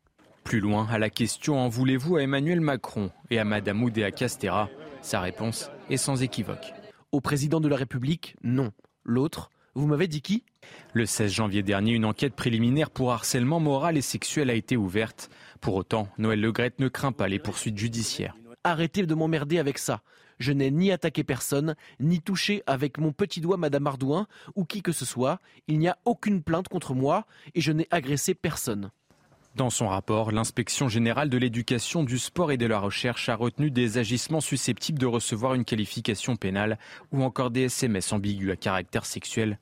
Plus loin, à la question En voulez-vous à Emmanuel Macron et à Madame Oudéa Castera Sa réponse est sans équivoque. Au président de la République, non. L'autre, vous m'avez dit qui? Le 16 janvier dernier, une enquête préliminaire pour harcèlement moral et sexuel a été ouverte. Pour autant, Noël Legrette ne craint pas les poursuites judiciaires. Arrêtez de m'emmerder avec ça. Je n'ai ni attaqué personne, ni touché avec mon petit doigt Madame Ardouin ou qui que ce soit. Il n'y a aucune plainte contre moi et je n'ai agressé personne. Dans son rapport, l'inspection générale de l'éducation, du sport et de la recherche a retenu des agissements susceptibles de recevoir une qualification pénale ou encore des SMS ambigus à caractère sexuel.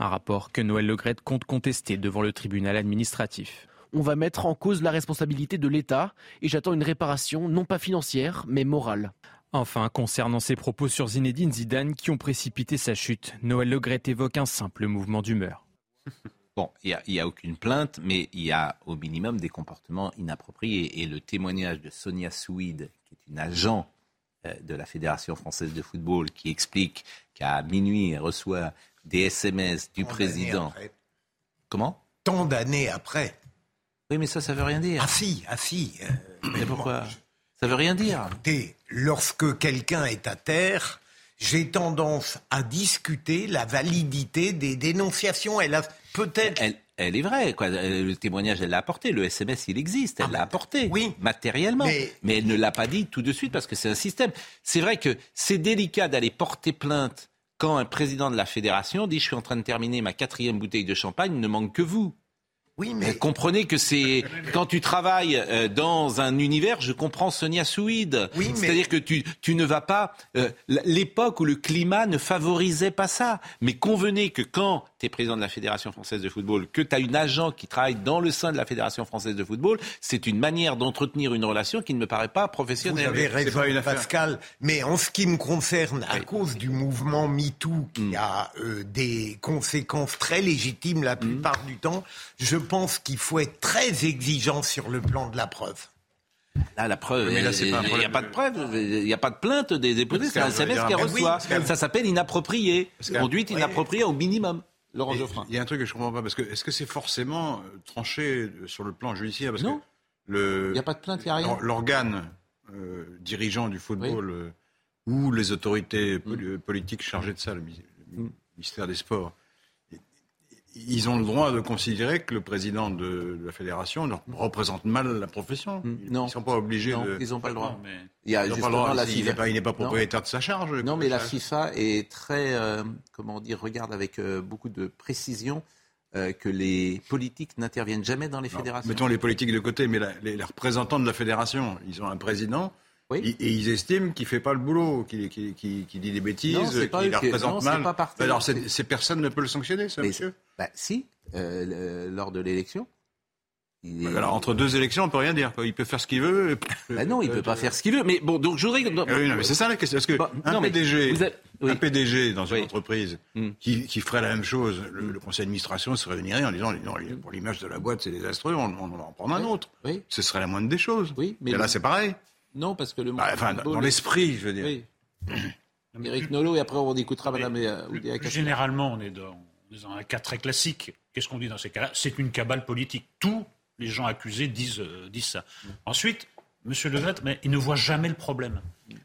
Un rapport que Noël Legrette compte contester devant le tribunal administratif. On va mettre en cause la responsabilité de l'État et j'attends une réparation non pas financière mais morale. Enfin, concernant ses propos sur Zinedine Zidane qui ont précipité sa chute, Noël Legrette évoque un simple mouvement d'humeur. Bon, il n'y a, aucune plainte, mais il y a au minimum des comportements inappropriés. Et le témoignage de Sonia Souid, qui est une agent euh, de la Fédération française de football, qui explique qu'à minuit, elle reçoit des SMS du président. Comment? Tant d'années après. Oui, mais ça, ça veut rien dire. Ah si, ah si. Euh, mais pourquoi? Ça veut rien dire. Écoutez, lorsque quelqu'un est à terre, j'ai tendance à discuter la validité des dénonciations. Elle a peut-être. Elle, est vraie, quoi. Le témoignage, elle l'a apporté. Le SMS, il existe. Elle ah, l'a apporté. Oui. Matériellement. Mais... elle ne l'a pas dit tout de suite parce que c'est un système. C'est vrai que c'est délicat d'aller porter plainte quand un président de la fédération dit Je suis en train de terminer ma quatrième bouteille de champagne, il ne manque que vous. Oui, mais... Comprenez que c'est... Quand tu travailles euh, dans un univers, je comprends Sonia Souid. Oui, C'est-à-dire que tu, tu ne vas pas... Euh, l'époque où le climat ne favorisait pas ça. Mais convenez que quand tu es président de la Fédération française de football, que tu as une agent qui travaille dans le sein de la Fédération française de football, c'est une manière d'entretenir une relation qui ne me paraît pas professionnelle. Vous avez raison, Pascal. Mais en ce qui me concerne, à cause du mouvement MeToo qui mm. a euh, des conséquences très légitimes la plupart du temps, je pense qu'il faut être très exigeant sur le plan de la preuve. Là, la preuve, il n'y a pas de preuve, il n'y a pas de plainte des députés, c'est un SMS qu'elle reçoit. Ça s'appelle inapproprié, conduite inappropriée au minimum. Laurent Geoffrin. Il y a un truc que je ne comprends pas, parce que est-ce que c'est forcément euh, tranché sur le plan judiciaire? Parce Non, il n'y a pas de plainte, il n'y a rien. L'organe euh, dirigeant du football euh, ou les autorités mm. politiques chargées de ça, le ministère des Sports, ils ont le droit de considérer que le président de, la fédération représente mal la profession. Mm. Non. Ils ne sont pas obligés non, de... ils n'ont pas le droit. FIFA. Il n'est pas, propriétaire de sa charge. Non, mais la FIFA est très, euh, comment dire, regarde avec euh, beaucoup de précision euh, que les politiques n'interviennent jamais dans les fédérations. Mettons les politiques de côté, mais les, représentants de la fédération, ils ont un président. Et, ils estiment qu'il ne fait pas le boulot, qu'il dit des bêtises, qu'il les représente mal. Alors ces personnes ne peuvent le sanctionner, ça, monsieur bah, Si, euh, lors de l'élection. Alors entre deux élections, on ne peut rien dire. Il peut faire ce qu'il veut. Bah non, il ne peut pas faire ce qu'il veut. Mais bon, donc je voudrais. Ah oui, non, mais c'est ça la question. Parce que bah, un PDG, Un PDG dans une entreprise hmm. qui, qui, ferait la même chose, le, conseil d'administration se réunirait en disant non, pour l'image de la boîte, c'est désastreux, on, on, va en prendre un autre. Oui. Ce serait la moindre des choses. Oui, mais Et là, c'est pareil. Non, parce que le bah, enfin, dans l'esprit, je veux dire. Oui. Nolot, et après on écoutera Madame euh, Généralement, on est, dans, dans, un cas très classique. Qu'est-ce qu'on dit dans ces cas-là? C'est une cabale politique. Tous les gens accusés disent, euh, disent ça. Mm. Ensuite, Monsieur Le mais il ne voit jamais le problème.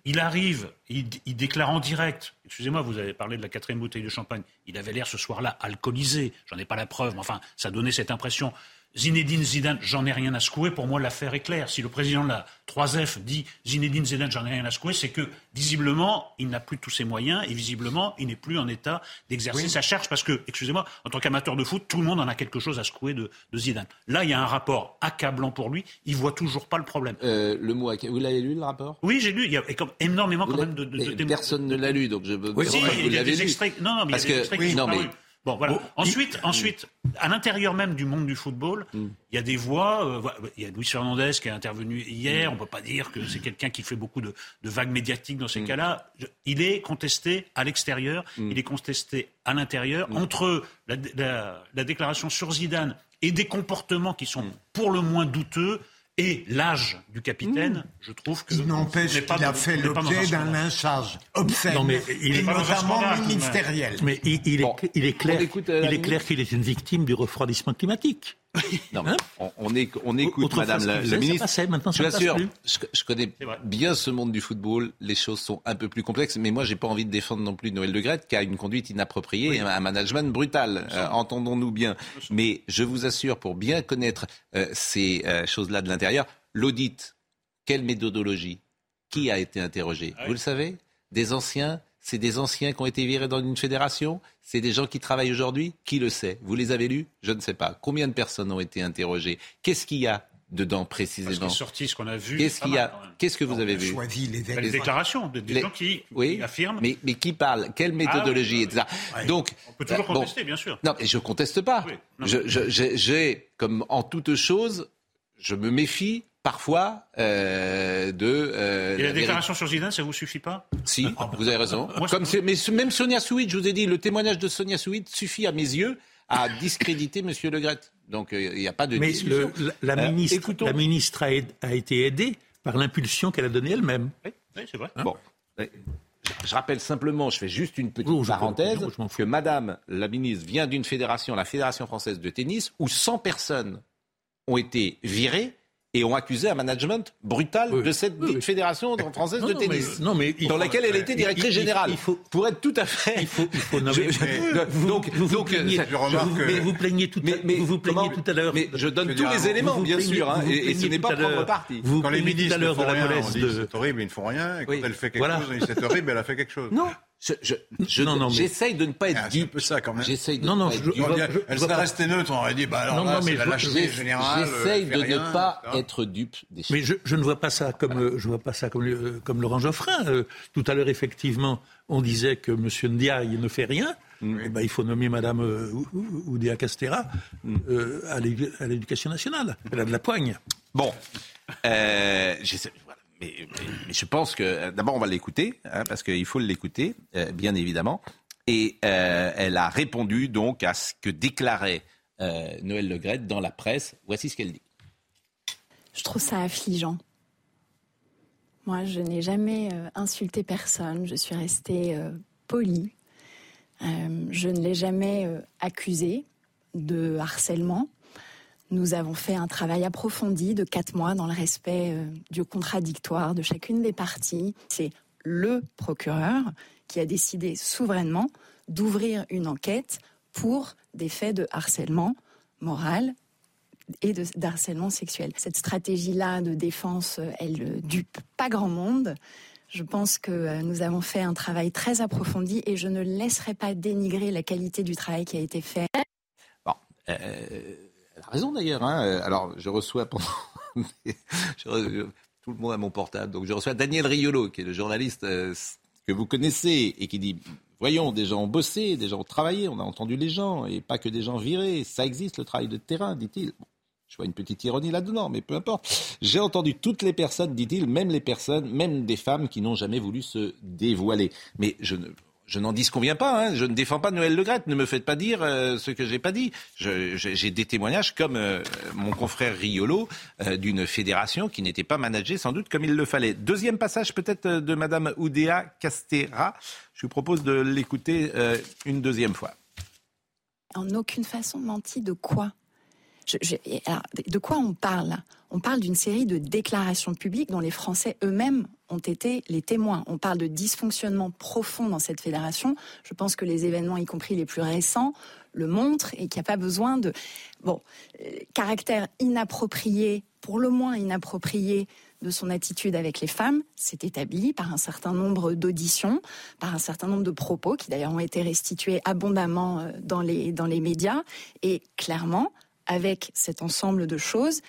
Il arrive, il, déclare en direct. Excusez-moi, vous avez parlé de la quatrième bouteille de champagne. Il avait l'air ce soir-là alcoolisé. J'en ai pas la preuve, mais enfin, ça donnait cette impression. Zinedine Zidane, j'en ai rien à secouer. Pour moi, l'affaire est claire. Si le président de la 3F dit Zinedine Zidane, j'en ai rien à secouer, c'est que visiblement, il n'a plus tous ses moyens et visiblement, il n'est plus en état d'exercer sa charge parce que, excusez-moi, en tant qu'amateur de foot, tout le monde en a quelque chose à secouer de, Zidane. Là, il y a un rapport accablant pour lui. Il voit toujours pas le problème. Euh, le mot, vous l'avez lu le rapport? Oui, j'ai lu. Il y a énormément quand même de, de, Personne ne l'a lu, donc je. Oui, si, il y a des extraits. Non, non, mais il y a des extraits qui sont Bon, voilà. ensuite, ensuite, à l'intérieur même du monde du football, mm. il y a des voix. Euh, il y a Luis Fernandez qui est intervenu hier. Mm. On ne peut pas dire que c'est quelqu'un qui fait beaucoup de, vagues médiatiques dans ces mm. cas-là. Il est contesté à l'extérieur, il est contesté à l'intérieur. Entre la, déclaration sur Zidane et des comportements qui sont pour le moins douteux, et l'âge du capitaine, mmh. je trouve que. Il n'empêche qu'il a fait l'objet d'un lynchage obscène. Non, mais il est notamment ministériel. Mais il, il, est, il est clair, il est clair qu'il est une victime du refroidissement climatique. Non, hein on, est, on, écoute Madame la, ministre. maintenant, je suis sûr, je, connais bien ce monde du football. Les choses sont un peu plus complexes, mais moi, j'ai pas envie de défendre non plus Noël Le qui a une conduite inappropriée, et un management brutal. Euh, entendons-nous bien. Mais je vous assure, pour bien connaître euh, ces euh, choses-là de l'intérieur, l'audit, quelle méthodologie, qui a été interrogé, ah vous le savez, des anciens c'est des anciens qui ont été virés dans une fédération? C'est des gens qui travaillent aujourd'hui? Qui le sait? Vous les avez lus? Je ne sais pas. Combien de personnes ont été interrogées? Qu'est-ce qu'il y a dedans précisément? Parce sorti ce qu'on a vu. Qu'est-ce qu'il y a Qu'est-ce que vous avez vu? les, déclarations des gens qui, oui, affirment. Mais, mais, qui parle Quelle méthodologie ah, Donc, on peut toujours euh, contester, bien sûr. Non, mais je conteste pas. J'ai, comme en toute chose, je me méfie parfois euh, de. Euh, Et la, déclaration sur Zidane, ça vous suffit pas? Si, ah, vous avez raison. Comme mais même Sonia Souid, je vous ai dit, le témoignage de Sonia Souid suffit à mes yeux à discréditer M. Le Gret. Donc euh, il n'y a pas de mais discussion. la, ministre, la ministre a, été aidée par l'impulsion qu'elle a donnée elle-même. Oui, c'est vrai. Hein bon. Je rappelle simplement, je fais juste une petite parenthèse, que Madame la ministre vient d'une fédération, la Fédération française de tennis, où 100 personnes ont été virées et ont accusé un management brutal de cette fédération française de tennis, dans laquelle elle était directrice générale. Il faut, pour être tout à fait. Il faut, il faut nommer. donc, vous, vous, plaignez, mais vous plaignez tout, mais, vous, vous plaignez tout à l'heure. Mais je donne tous les éléments, bien sûr, hein, et, ce n'est pas prendre parti. Vous quand les ministres font rien, on dit c'est horrible, ils ne font rien, et quand elle fait quelque chose, on dit c'est horrible, elle a fait quelque chose. Non. J'essaye de ne pas être ah, dupe. ça quand même. J'essaye de non, non, Elle serait restée neutre, on aurait dit, bah alors là, c'est la lâcheté générale. J'essaye de ne pas être dupe des choses. Mais je, ne vois pas ça comme, euh, je vois pas ça comme, euh, comme Laurent Geoffrin. Euh, tout à l'heure, effectivement, on disait que M. Ndiaye ne fait rien. Mm. Eh ben, il faut nommer Mme Oudéa Castera mm. à l'éducation nationale. Elle a de la poigne. Bon. Euh, mais, je pense que euh, d'abord on va l'écouter hein, parce qu'il faut l'écouter, euh, bien évidemment. Et euh, elle a répondu donc à ce que déclarait Noël Legret dans la presse. Voici ce qu'elle dit. Je trouve ça affligeant. Moi, je n'ai jamais insulté personne. Je suis restée polie. je ne l'ai jamais accusé de harcèlement. Nous avons fait un travail approfondi de quatre mois dans le respect euh, du contradictoire de chacune des parties. C'est le procureur qui a décidé souverainement d'ouvrir une enquête pour des faits de harcèlement moral et de, harcèlement sexuel. Cette stratégie-là de défense, elle dupe pas grand monde. Je pense que euh, nous avons fait un travail très approfondi et je ne laisserai pas dénigrer la qualité du travail qui a été fait. Bon, euh, raison d'ailleurs. Hein. Euh, alors, je reçois pendant. tout le monde a mon portable. Donc, je reçois Daniel Riolo, qui est le journaliste euh, que vous connaissez et qui dit Voyons, des gens ont bossé, des gens ont travaillé, on a entendu les gens, et pas que des gens virés. Ça existe, le travail de terrain, dit-il. je vois une petite ironie là-dedans, mais peu importe. J'ai entendu toutes les personnes, dit-il, même les personnes, même des femmes qui n'ont jamais voulu se dévoiler. Mais je ne je n'en dis ce qu'on vient pas. Hein. Je ne défends pas Noël Legrette. Ne me faites pas dire euh, ce que j'ai pas dit. J'ai des témoignages comme euh, mon confrère Riolo euh, d'une fédération qui n'était pas managée sans doute comme il le fallait. Deuxième passage peut-être de Madame Oudéa Castera. Je vous propose de l'écouter une deuxième fois. En aucune façon menti de quoi? De quoi on parle? On parle d'une série de déclarations publiques dont les Français eux-mêmes ont été les témoins. On parle de dysfonctionnement profond dans cette fédération. Je pense que les événements, y compris les plus récents, le montrent et qu'il n'y a pas besoin de... Bon, euh, caractère inapproprié, pour le moins inapproprié, de son attitude avec les femmes, c'est établi par un certain nombre d'auditions, par un certain nombre de propos qui d'ailleurs ont été restitués abondamment euh, dans les, dans les médias. Et clairement, avec cet ensemble de choses,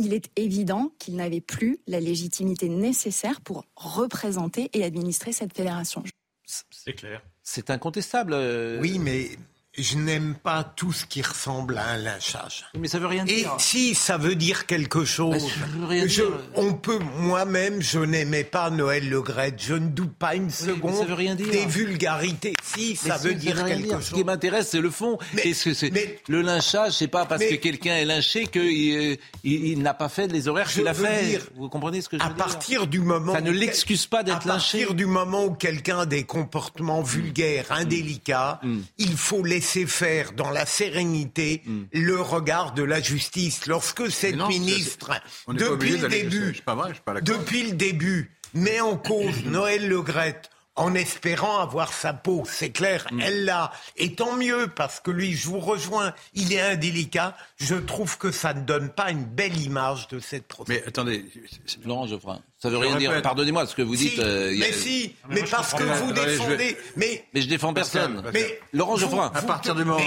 il est évident qu'il n'avait plus la légitimité nécessaire pour représenter et administrer cette fédération. C'est clair. C'est incontestable. Euh, oui, mais je n'aime pas tout ce qui ressemble à un lynchage. Mais ça veut rien dire. Et si ça veut dire quelque chose, je, on peut moi-même, je n'aimais pas Noël Le Je ne doute pas une seconde ça veut rien dire. des vulgarités. Si ça veut dire quelque chose. Ce qui m'intéresse, c'est le fond. Mais, ce c'est le lynchage, c'est pas parce que quelqu'un est lynché qu'il il, n'a pas fait les horaires qu'il a fait. Dire, Vous comprenez ce que je veux à partir du moment ça ne l'excuse pas d'être lynché. À partir du moment où quelqu'un a des comportements vulgaires, indélicats, mm. il faut laisser laisser faire dans la sérénité hmm. le regard de la justice. Lorsque cette ministre, depuis le début, depuis le début, met en cause Noël Legrette en espérant avoir sa peau. C'est clair, mm. elle l'a. Et tant mieux, parce que lui, je vous rejoins, il est indélicat. Je trouve que ça ne donne pas une belle image de cette procédure. Mais attendez, Laurent Geoffrin, ça veut rien dire. Pardonnez-moi ce que vous dites. Euh, mais si, mais, parce que vous défendez. Mais, mais je défends personne. Mais Laurent Geoffrin. À partir du moment.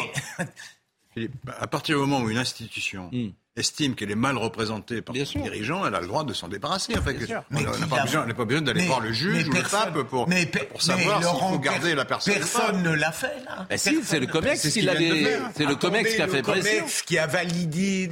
à partir du moment où une institution. Mm estime qu'elle est mal représentée par son dirigeant, elle a le droit de s'en débarrasser. En fait, on n'a pas, pas, besoin d'aller voir le juge ou le pape pour, pour savoir s'il faut garder la personne. Personne ne l'a fait, là. Ben si, c'est le COMEX qui l'a C'est le COMEX qui a fait pression. qui a validé,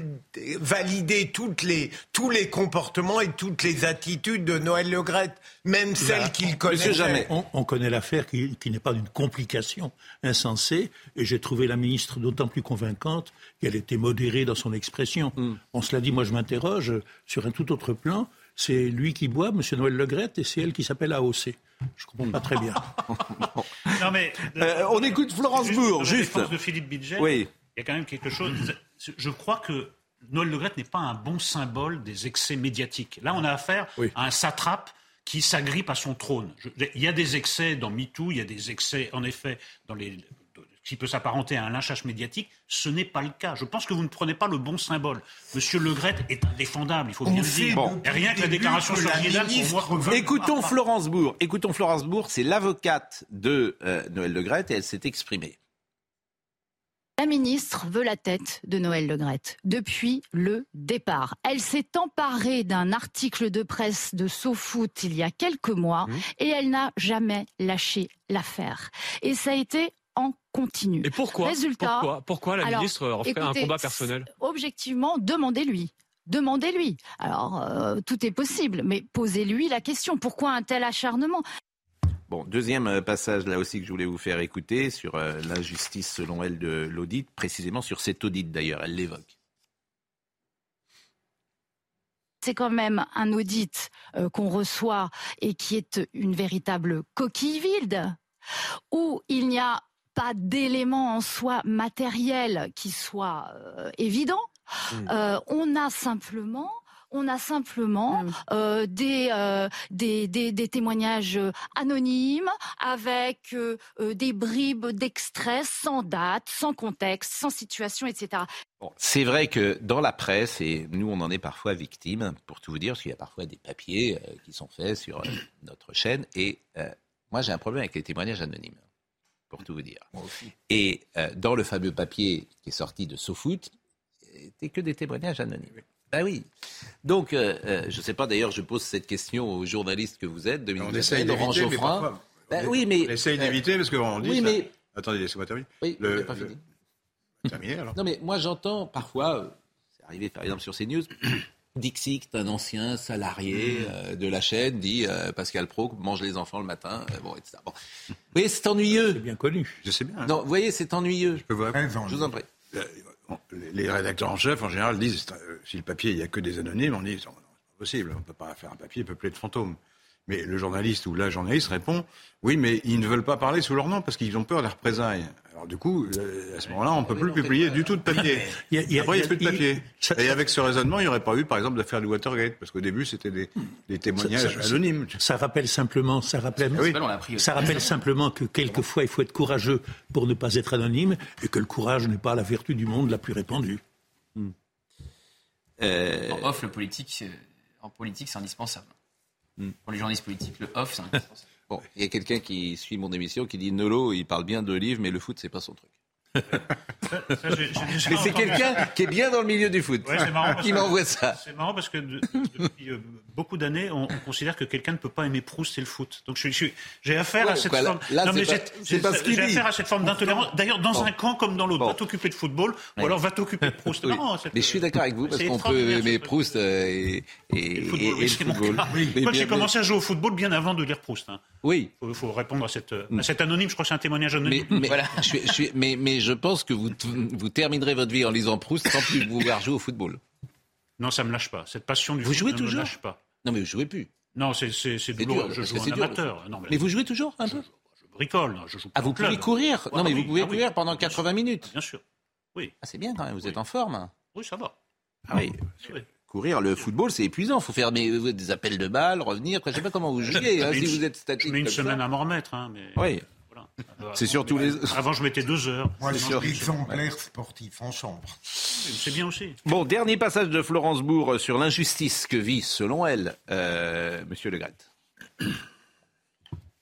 validé toutes les, tous les comportements et toutes les attitudes de Noël Legrette, même celles qu'il connaît jamais. On, connaît l'affaire qui, qui n'est pas d'une complication insensée, et j'ai trouvé la ministre d'autant plus convaincante qu'elle était modérée dans son expression. Mm. On se l'a dit, moi je m'interroge sur un tout autre plan. C'est lui qui boit, M. Noël Legrette, et c'est elle qui s'appelle AOC. Je comprends pas très bien. non mais, euh, on écoute Florence Bourg, juste. de Philippe Bidget, oui. il y a quand même quelque chose. Je crois que Noël Legrette n'est pas un bon symbole des excès médiatiques. Là, on a affaire à un satrape qui s'agrippe à son trône. il y a des excès dans MeToo, il y a des excès, en effet, dans les qui peut s'apparenter à un lynchage médiatique, ce n'est pas le cas. Je pense que vous ne prenez pas le bon symbole. Monsieur Le est indéfendable, il faut bien le dire. Bon. rien que la déclaration sur pour moi... Écoutons Florence Bourg. Écoutons Florence Bourg, c'est l'avocate de euh, Noël Le et elle s'est exprimée. La ministre veut la tête de Noël Legrette depuis le départ. Elle s'est emparée d'un article de presse de SoFoot il y a quelques mois mmh. et elle n'a jamais lâché l'affaire. Et ça a été en continu. Et pourquoi Résultat, pourquoi, la ministre referait un combat personnel Objectivement, demandez-lui. Demandez-lui. Alors, euh, tout est possible, mais posez-lui la question. Pourquoi un tel acharnement? Bon, deuxième euh, passage là aussi que je voulais vous faire écouter sur euh, l'injustice selon elle de l'audit, précisément sur cet audit d'ailleurs, elle l'évoque. C'est quand même un audit qu'on reçoit et qui est une véritable coquille vide, où il n'y a pas d'éléments en soi matériels qui soient euh, évidents. Mmh. Euh, on a simplement on a simplement mmh. euh, des, des, des, témoignages anonymes avec des bribes d'extraits sans date, sans contexte, sans situation, etc. c'est vrai que dans la presse, et nous on en est parfois victimes, pour tout vous dire, parce qu'il y a parfois des papiers qui sont faits sur notre chaîne, et moi j'ai un problème avec les témoignages anonymes pour tout vous dire. Et euh, dans le fameux papier qui est sorti de SoFoot, c'était que des témoignages anonymes. Ben oui. Donc, euh, euh, je ne sais pas, d'ailleurs, je pose cette question aux journalistes que vous êtes, Dominique On essaye Laurent Geoffrin. Ben oui, mais... On essaye d'éviter parce qu'on dit... Oui, mais... Attendez, laissez-moi terminer. Oui, le, pas fini. Terminé, alors. Non, mais moi, j'entends parfois, c'est arrivé par exemple sur CNews, Dixit, un ancien salarié mmh. euh, de la chaîne, dit euh, Pascal Pro mange les enfants le matin. Euh, bon, etc. Bon. Vous voyez, c'est ennuyeux. C'est bien connu. Je sais bien. Hein. Non, vous voyez, c'est ennuyeux. Je peux vous Je vous en prie. Les rédacteurs en chef, en général, disent si le papier, il n'y a que des anonymes, on dit c'est pas possible, on ne peut pas faire un papier peuplé de fantômes. Mais le journaliste ou la journaliste répond oui, mais ils ne veulent pas parler sous leur nom parce qu'ils ont peur des représailles. Alors du coup, euh, à ce moment-là, on ne peut plus publier du tout de papier. il y a, il y a, Après, il n'y a plus de papier. Et avec ce raisonnement, il n'y aurait pas eu, par exemple, l'affaire du Watergate, parce qu'au début, c'était des, des, témoignages anonymes. Ça rappelle simplement, ça rappelle, oui. ça rappelle simplement que quelquefois, il faut être courageux pour ne pas être anonyme, et que le courage n'est pas la vertu du monde la plus répandue. Hmm. Euh... En off, le politique, en politique, c'est indispensable. Pour les journalistes politiques, le off, c'est indispensable. Bon, il y a quelqu'un qui suit mon émission qui dit Nolo, il parle bien de livres, mais le foot, c'est pas son truc. Mais c'est quelqu'un qui est bien dans le milieu du foot qui m'envoie ça. C'est marrant parce que depuis euh, beaucoup d'années, on, considère que quelqu'un ne peut pas aimer Proust et le foot. Donc j'ai affaire à cette forme. J'ai affaire à cette forme d'intolérance. D'ailleurs, dans un camp comme dans l'autre, va t'occuper de football ou alors va t'occuper de Proust. mais je suis d'accord avec vous parce qu'on peut aimer Proust euh, et, et, le football. Moi, j'ai commencé à jouer au football bien avant de lire Proust. Hein. Oui. Il faut, répondre à, à cet anonyme. Je crois que c'est un témoignage anonyme. Mais, voilà. Je je pense que vous, vous terminerez votre vie en lisant Proust sans plus pouvoir jouer au football. Non, ça me lâche pas. Cette passion du vous jouez toujours ne me lâche pas. Non, mais vous jouez plus. Non, c'est dur. Je joue en amateur. mais, vous jouez toujours un peu Je bricole. Je joue ah, vous pouvez courir Non, mais vous pouvez ah courir pendant 80 minutes. Bien sûr. Oui. Ah, c'est bien quand même. Vous êtes en forme. Oui, ça va. Ah oui. Courir, le football, c'est épuisant. Il faut faire des, appels de balles, revenir. je ne sais pas comment vous jouez hein, si vous êtes statique. Je mets une semaine à m'en remettre. Hein, mais... Oui. C'est surtout les. Avant, je mettais deux heures. Moi, sur exemplaire sportif en chambre. C'est bien aussi. Bon, dernier passage de Florence Bourg sur l'injustice que vit, selon elle, euh, Monsieur Le Gret.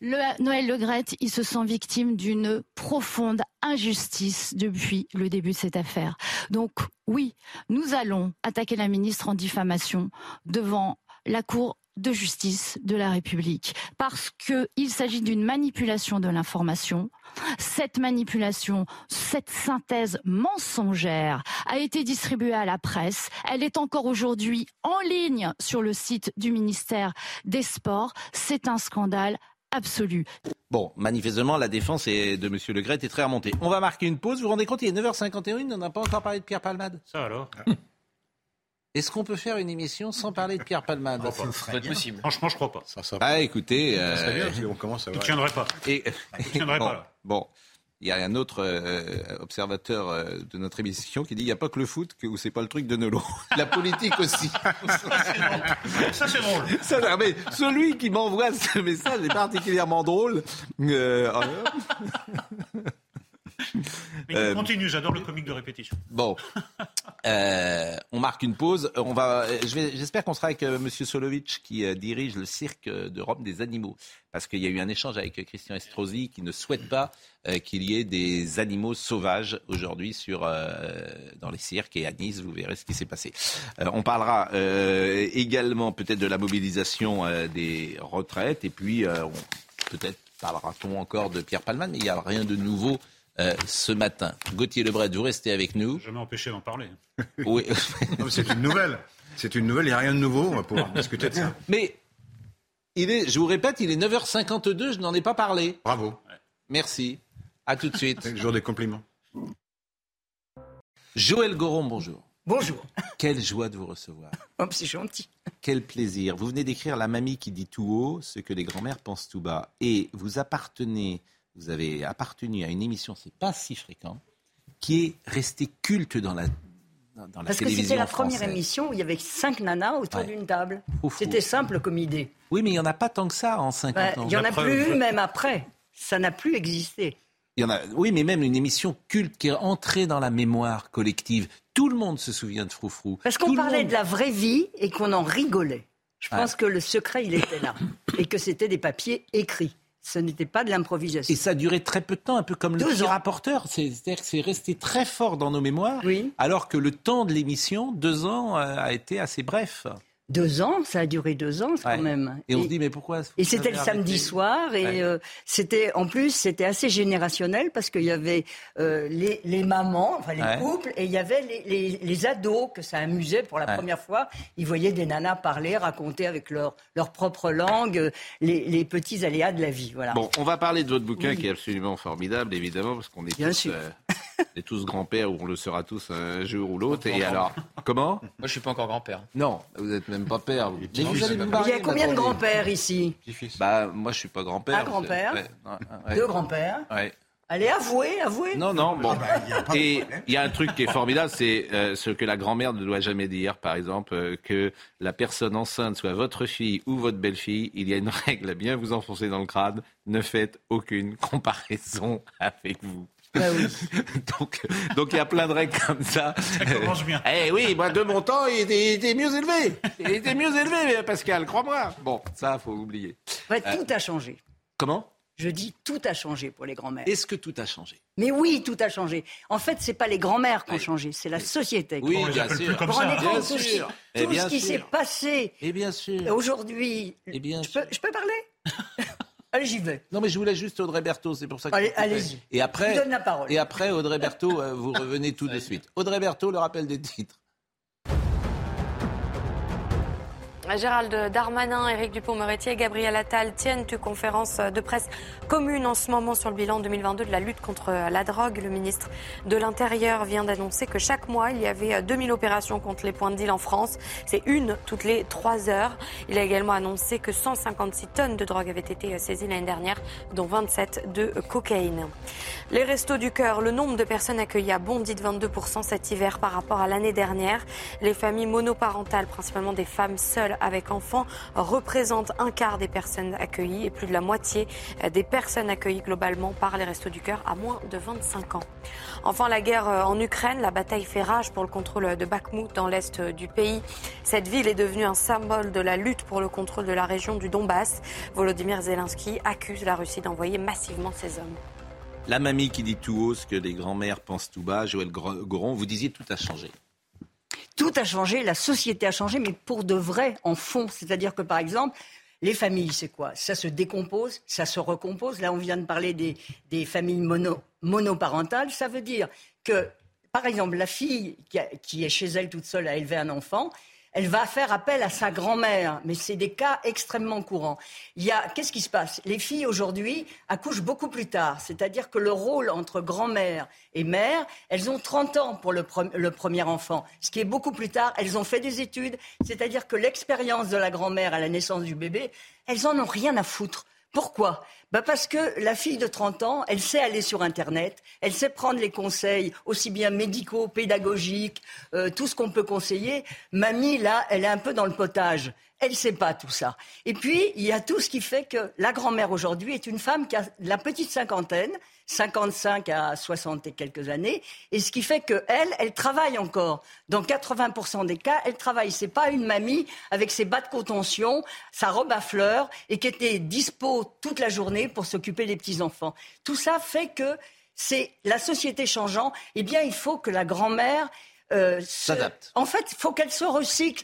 Le, Noël Le Gret, il se sent victime d'une profonde injustice depuis le début de cette affaire. Donc oui, nous allons attaquer la ministre en diffamation devant la Cour de justice de la République parce qu'il s'agit d'une manipulation de l'information. Cette manipulation, cette synthèse mensongère a été distribuée à la presse. Elle est encore aujourd'hui en ligne sur le site du ministère des Sports. C'est un scandale absolu. Bon, manifestement, la défense de M. Le Gret est très remontée. On va marquer une pause. Vous vous rendez compte, il est 9h51, on n'a pas encore parlé de Pierre Palmade? Ça alors? Est-ce qu'on peut faire une émission sans parler de Pierre Palmade oh, C'est possible. Franchement, je crois pas. Ça, ah, écoutez, ça serait bien euh, on commence à. Tu tiendrais pas. Et... Tu tiendrais pas. Là. Bon. Il y a un autre euh, observateur euh, de notre émission qui dit il n'y a pas que le foot, que c'est pas le truc de Nolo. La politique aussi. ça, c'est drôle. Ça, mais celui qui m'envoie ce message est particulièrement drôle. Euh, mais continue, j'adore le comique de répétition. Bon, on marque une pause. On va, j'espère qu'on sera avec M. Monsieur Solovic qui dirige le cirque de Rome des animaux parce qu'il y a eu un échange avec Christian Estrosi qui ne souhaite pas euh, qu'il y ait des animaux sauvages aujourd'hui sur euh, dans les cirques et à Nice. Vous verrez ce qui s'est passé. Euh, on parlera également peut-être de la mobilisation des retraites et puis peut-être parlera-t-on encore de Pierre Palman, mais il n'y a rien de nouveau. Ce matin. Gauthier Lebret, vous restez avec nous. Jamais empêché d'en parler. Oui. c'est une nouvelle. C'est une nouvelle, il n'y a rien de nouveau, on va pouvoir discuter de ça. Mais il est, je vous répète, il est 9h52, je n'en ai pas parlé. Bravo. Merci. À tout de suite. Jour des compliments. Joël Goron, bonjour. Bonjour. Quelle joie de vous recevoir. Oh, c'est gentil. Quel plaisir. Vous venez d'écrire La mamie qui dit tout haut ce que les grands-mères pensent tout bas. Et vous appartenez, vous avez appartenu à une émission, c'est pas si fréquent, qui est restée culte dans la parce que c'était la première émission où il y avait cinq nanas autour d'une table. C'était simple comme idée. Oui, mais il n'y en a pas tant que ça en 50 ans. Il n'y en a plus même après. Ça n'a plus existé. Il y en a, oui, mais même une émission culte qui est entrée dans la mémoire collective. Tout le monde se souvient de Froufrou. Parce qu'on parlait de la vraie vie et qu'on en rigolait. Je pense que le secret, il était là. et que c'était des papiers écrits. Ce n'était pas de l'improvisation. Et ça a duré très peu de temps, un peu comme le petit rapporteur. C'est-à-dire que c'est resté très fort dans nos mémoires, alors que le temps de l'émission, deux ans, euh, a été assez bref. Deux ans, ça a duré deux ans quand même. Et on se dit mais pourquoi Et c'était le samedi soir et euh, c'était en plus c'était assez générationnel parce qu'il y avait euh, les, les, mamans, enfin les couples et il y avait les, les, les, ados que ça amusait pour la première fois. Ils voyaient des nanas parler, raconter avec leur leur propre langue euh, les, petits aléas de la vie. Voilà. Bon, on va parler de votre bouquin qui est absolument formidable évidemment parce qu'on est Bien tous, est tous grands-pères ou on le sera tous un jour ou l'autre. Et alors, comment Moi, je suis pas encore grand-père. Non, vous n'êtes même pas père. Mais vous allez Il y a combien de grands-pères ici Bah, moi, je suis pas grand-père. Un grand-père Deux grands-pères Ouais. Allez, avouez, avouez. Non, non, bon. Ah bah, et il y a un truc qui est formidable, c'est euh, ce que la grand-mère ne doit jamais dire, par exemple, euh, que la personne enceinte soit votre fille ou votre belle-fille. Il y a une règle à bien vous enfoncer dans le crâne. Ne faites aucune comparaison avec vous. Bah oui. donc, donc il y a plein de règles comme ça. Ça commence bien. Eh oui, moi de mon temps, il était, mieux élevé. Il était mieux élevé, Pascal, crois-moi. Bon, ça, faut oublier. Ouais, tout a changé. Comment? Je dis tout a changé pour les grands-mères. Est-ce que tout a changé? Mais oui, tout a changé. En fait, c'est pas les grands-mères qui ont changé, c'est la société. Oui, bien sûr. Vous rendez compte tout, ce qui s'est passé Et bien sûr. aujourd'hui. Et bien je, peux, je peux parler? Allez, j'y vais. Non, mais je voulais juste Audrey Berthaud, c'est pour ça que. Allez, allez-y. Et après, je donne la parole. Et après, Audrey Berthaud, euh, vous revenez tout de suite. Audrey Berthaud, le rappel des titres. Gérald Darmanin, Éric Dupont-Moretti et Gabriel Attal tiennent une conférence de presse commune en ce moment sur le bilan 2022 de la lutte contre la drogue. Le ministre de l'Intérieur vient d'annoncer que chaque mois, il y avait 2000 opérations contre les points de deal en France. C'est une toutes les trois heures. Il a également annoncé que 156 tonnes de drogue avaient été saisies l'année dernière, dont 27 de cocaïne. Les restos du cœur, le nombre de personnes accueillies a bondi de 22% cet hiver par rapport à l'année dernière. Les familles monoparentales, principalement des femmes seules, avec enfants représente un quart des personnes accueillies et plus de la moitié des personnes accueillies globalement par les Restos du Cœur à moins de 25 ans. Enfin, la guerre en Ukraine, la bataille fait rage pour le contrôle de Bakhmut dans l'est du pays. Cette ville est devenue un symbole de la lutte pour le contrôle de la région du Donbass. Volodymyr Zelensky accuse la Russie d'envoyer massivement ses hommes. La mamie qui dit tout haut ce que les grands-mères pensent tout bas, Joël Goron, vous disiez tout a changé. Tout a changé, la société a changé, mais pour de vrai, en fond. C'est-à-dire que, par exemple, les familles, c'est quoi? Ça se décompose, ça se recompose. Là, on vient de parler des, familles monoparentales. Ça veut dire que, par exemple, la fille qui est chez elle toute seule à élever un enfant, elle va faire appel à sa grand-mère, mais c'est des cas extrêmement courants. Il y a, qu'est-ce qui se passe? Les filles aujourd'hui accouchent beaucoup plus tard, c'est-à-dire que le rôle entre grand-mère et mère, elles ont 30 ans pour le, le, premier enfant, ce qui est beaucoup plus tard. Elles ont fait des études, c'est-à-dire que l'expérience de la grand-mère à la naissance du bébé, elles en ont rien à foutre. Pourquoi? Bah Parce que la fille de 30 ans, elle sait aller sur Internet, elle sait prendre les conseils, aussi bien médicaux, pédagogiques, euh, tout ce qu'on peut conseiller. Mamie, là, elle est un peu dans le potage. Elle ne sait pas tout ça. Et puis, il y a tout ce qui fait que la grand-mère aujourd'hui est une femme qui a la petite cinquantaine, 55 à 60 et quelques années, et ce qui fait qu'elle, elle travaille encore. Dans 80% des cas, elle travaille. C'est pas une mamie avec ses bas de contention, sa robe à fleurs, et qui était dispo toute la journée pour s'occuper des petits-enfants. Tout ça fait que c'est la société changeant, eh bien, il faut que la grand-mère euh, s'adapte. En fait, il faut qu'elle se recycle.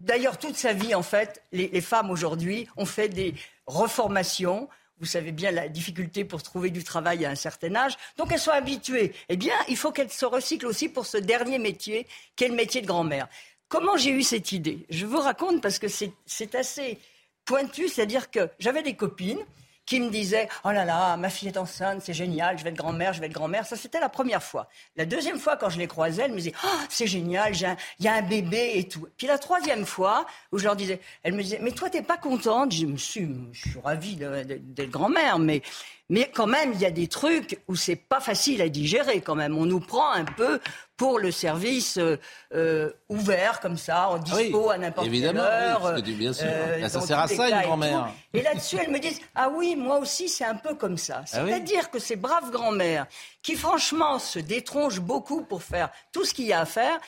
D'ailleurs, toute sa vie, en fait, les, femmes aujourd'hui ont fait des reformations. Vous savez bien la difficulté pour trouver du travail à un certain âge. Donc elles sont habituées. Eh bien, il faut qu'elles se recyclent aussi pour ce dernier métier, qui est le métier de grand-mère. Comment j'ai eu cette idée? Je vous raconte parce que c'est assez pointu, c'est-à-dire que j'avais des copines qui me disait Oh là là, ma fille est enceinte, c'est génial, je vais être grand-mère, je vais être grand-mère. Ça, c'était la première fois. La deuxième fois, quand je les croisais, elle me disait Oh, c'est génial, il y a un bébé et tout. Puis la troisième fois, où je leur disais Elle me disait Mais toi, t'es pas contente? Je me suis, je suis ravie d'être grand-mère, mais mais quand même, il y a des trucs où c'est pas facile à digérer quand même. On nous prend un peu pour le service euh, euh, ouvert comme ça, en ah dispo à n'importe quelle heure. Oui, bien sûr. Euh, ça sert à ça, une grand-mère. Et, là-dessus, elles me disent Ah oui, moi aussi, c'est un peu comme ça. Ah C'est-à-dire que ces braves grand-mères qui, franchement, se détronchent beaucoup pour faire tout ce qu'il y a à faire,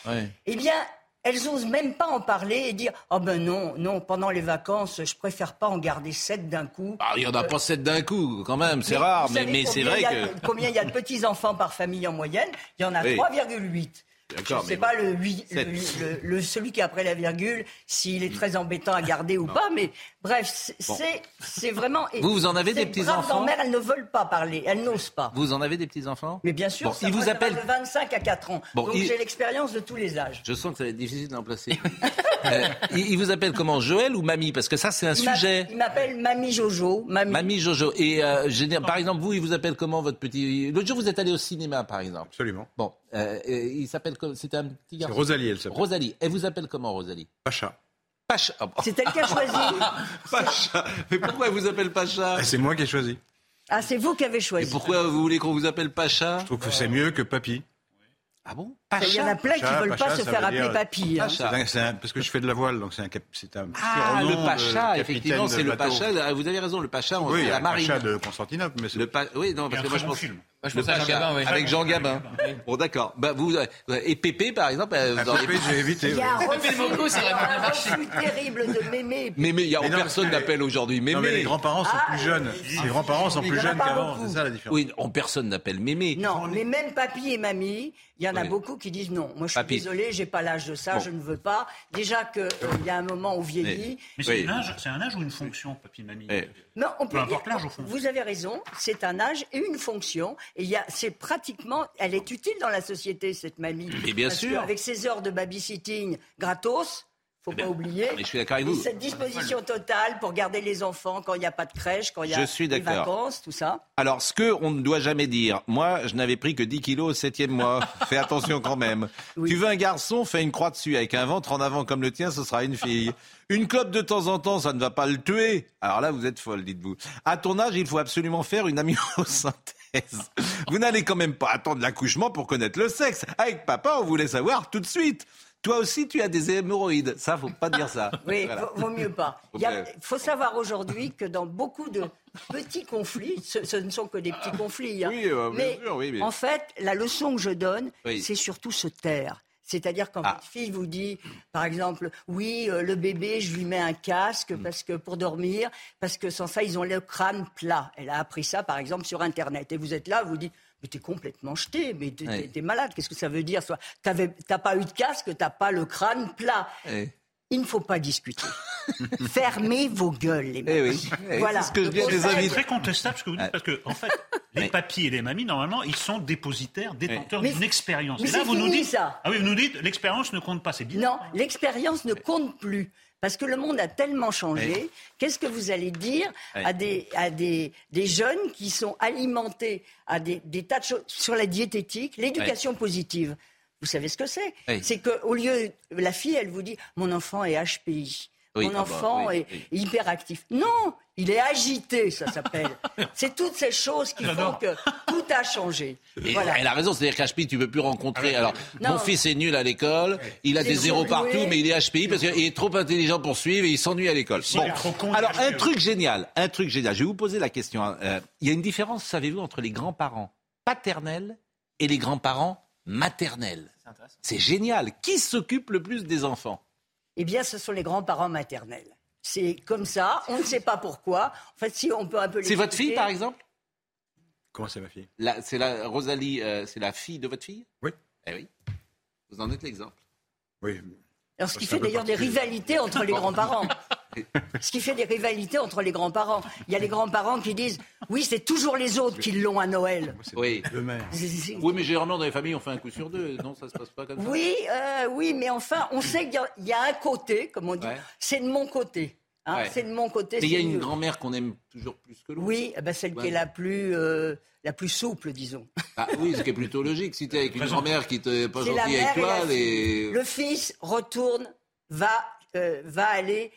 eh bien, elles n'osent même pas en parler et dire oh ben non non pendant les vacances je préfère pas en garder sept d'un coup. Ah, il y en a pas sept d'un coup quand même c'est rare mais, mais c'est vrai que combien il y a de petits enfants par famille en moyenne? Il y en a 3,8. Je ne sais pas le, le, celui qui est après la virgule, s'il est très embêtant à garder ou pas, mais bref, c'est vraiment. Vous, vous en avez des petits enfants mère, elles ne veulent pas parler, elles n'osent pas. Vous en avez des petits enfants Mais bien sûr, ça vous appelle de 25 à 4 ans. Donc j'ai l'expérience de tous les âges. Je sens que ça va être difficile d'en placer. euh, il, vous appelle comment Joël ou Mamie? Parce que ça, c'est un sujet. Il m'appelle Mamie Jojo. Mamie, Jojo. Et euh, par exemple, vous, il vous appelle comment votre petit? L'autre jour, vous êtes allé au cinéma, par exemple. Absolument. Bon, euh, il s'appelle c'était un petit garçon. Rosalie, elle s'appelle. Rosalie. Elle vous appelle comment, Rosalie Pacha. Pacha. C'est elle qui a choisi. Pacha. Mais pourquoi elle vous appelle Pacha ah, C'est moi qui ai choisi. Ah, c'est vous qui avez choisi. Et pourquoi vous voulez qu'on vous appelle Pacha Je trouve que c'est mieux que Papy. Ah bon Il y en a plein qui ne veulent pas se faire appeler papy. Hein. parce que je fais de la voile, donc c'est un, un Ah, le pacha, effectivement, c'est le pacha. Vous avez raison, le pacha, on oui, la marine. le pacha de Constantinople. Mais le Oui, non, parce que moi je pense... Moi, je pense à Jean Gabin, oui. Avec Jean Gabin. Bon, d'accord. Bah, vous, et Pépé, par exemple. Ah, dans Pépé, j'ai évité. Il y a un refus terrible de Mémé. Mémé, il y a personne n'appelle aujourd'hui Mémé. Non, mais les grands-parents sont plus jeunes. Les grands-parents sont plus jeunes qu'avant. C'est ça la différence. Oui, personne n'appelle Mémé. Non, mais même papy et mamie, il y en a beaucoup qui disent non. Moi, je suis désolé, j'ai pas l'âge de ça, je ne veux pas. Déjà qu'il euh, y a un moment où vieillit. Mais c'est un âge ou une fonction, papy, mamie Non, on peut dire. Vous avez raison, c'est un âge et une fonction. Et il y a, c'est pratiquement, elle est utile dans la société, cette mamie. Et bien Parce sûr. Avec ses heures de babysitting gratos, faut eh pas oublier. je suis d'accord avec vous. Cette disposition totale pour garder les enfants quand il n'y a pas de crèche, quand il y a des vacances, tout ça. Alors, ce qu'on ne doit jamais dire, moi, je n'avais pris que 10 kilos au septième mois. Fais attention quand même. Tu veux un garçon, fais une croix dessus. Avec un ventre en avant comme le tien, ce sera une fille. Une clope de temps en temps, ça ne va pas le tuer. Alors là, vous êtes folle, dites-vous. À ton âge, il faut absolument faire une amyosynthèse. Vous n'allez quand même pas attendre l'accouchement pour connaître le sexe. Avec papa, on voulait savoir tout de suite. Toi aussi, tu as des hémorroïdes. Ça, faut pas dire ça. Oui, vaut mieux pas. Il faut savoir aujourd'hui que dans beaucoup de petits conflits, ce, ne sont que des petits conflits. Hein. Euh, mais, en fait, la leçon que je donne, c'est surtout se taire. C'est-à-dire quand ah. votre fille vous dit, par exemple, oui, euh, le bébé, je lui mets un casque hmm. parce que pour dormir, parce que sans ça, ils ont le crâne plat. Elle a appris ça, par exemple, sur Internet. Et vous êtes là, vous dites, mais t'es complètement jeté, mais t'es malade. Qu'est-ce que ça veut dire T'as pas eu de casque, t'as pas le crâne plat. Il ne faut pas discuter. Fermez vos gueules, les eh mecs. Eh voilà. ce que je C'est très contestable ce que vous dites, parce que, en fait, les papis et les mamies, normalement, ils sont dépositaires, détenteurs d'une expérience. Et là, vous nous dites. Ça. Ah oui, vous nous dites, l'expérience ne compte pas, c'est bien. Non, l'expérience ne compte plus. Parce que le monde a tellement changé. Qu'est-ce que vous allez dire à, des, à des, des, jeunes qui sont alimentés à des, des tas de choses sur la diététique, l'éducation positive? Vous savez ce que c'est? C'est qu'au lieu, la fille, elle vous dit, mon enfant est HPI. Mon ah bah enfant est hyperactif. Non, il est agité, ça s'appelle. c'est toutes ces choses qui font que tout a changé. Elle a raison, c'est-à-dire qu'HPI, tu ne peux plus rencontrer. Alors, mon fils est nul à l'école, il a des zéros partout, mais il est HPI parce qu'il est trop intelligent pour suivre et il s'ennuie à l'école. Bon. Alors, un truc génial, un truc génial. Je vais vous poser la question. Hein. Euh, il y a une différence, savez-vous, entre les grands-parents paternels et les grands-parents maternels? C'est génial. Qui s'occupe le plus des enfants? Eh bien, ce sont les grands-parents maternels. C'est comme ça, on ne sait pas pourquoi. En fait, si on peut un peu C'est votre fille, par exemple? Comment c'est ma fille? C'est la Rosalie, euh, c'est la fille de votre fille? Oui. Eh oui. Vous en êtes l'exemple. Oui. Alors, ce qui fait d'ailleurs des rivalités entre les grands-parents. Ce qui fait des rivalités entre les grands-parents. Il y a les grands-parents qui disent Oui, c'est toujours les autres qui l'ont à Noël. Oui. Oui, mais généralement, dans les familles, on fait un coup sur deux. Non, ça se passe pas comme ça. Oui, euh, oui mais enfin, on sait qu'il y, a un côté, comme on dit, c'est de mon côté. Hein, c'est de mon côté. Mais il y a une grand-mère qu'on aime toujours plus que l'autre. Oui, eh ben celle qui est la plus, euh, la plus souple, disons. Ah, oui, ce qui est plutôt logique. Si tu es avec une grand-mère qui n'est pas gentille avec toi, les... le fils retourne, va, euh, va aller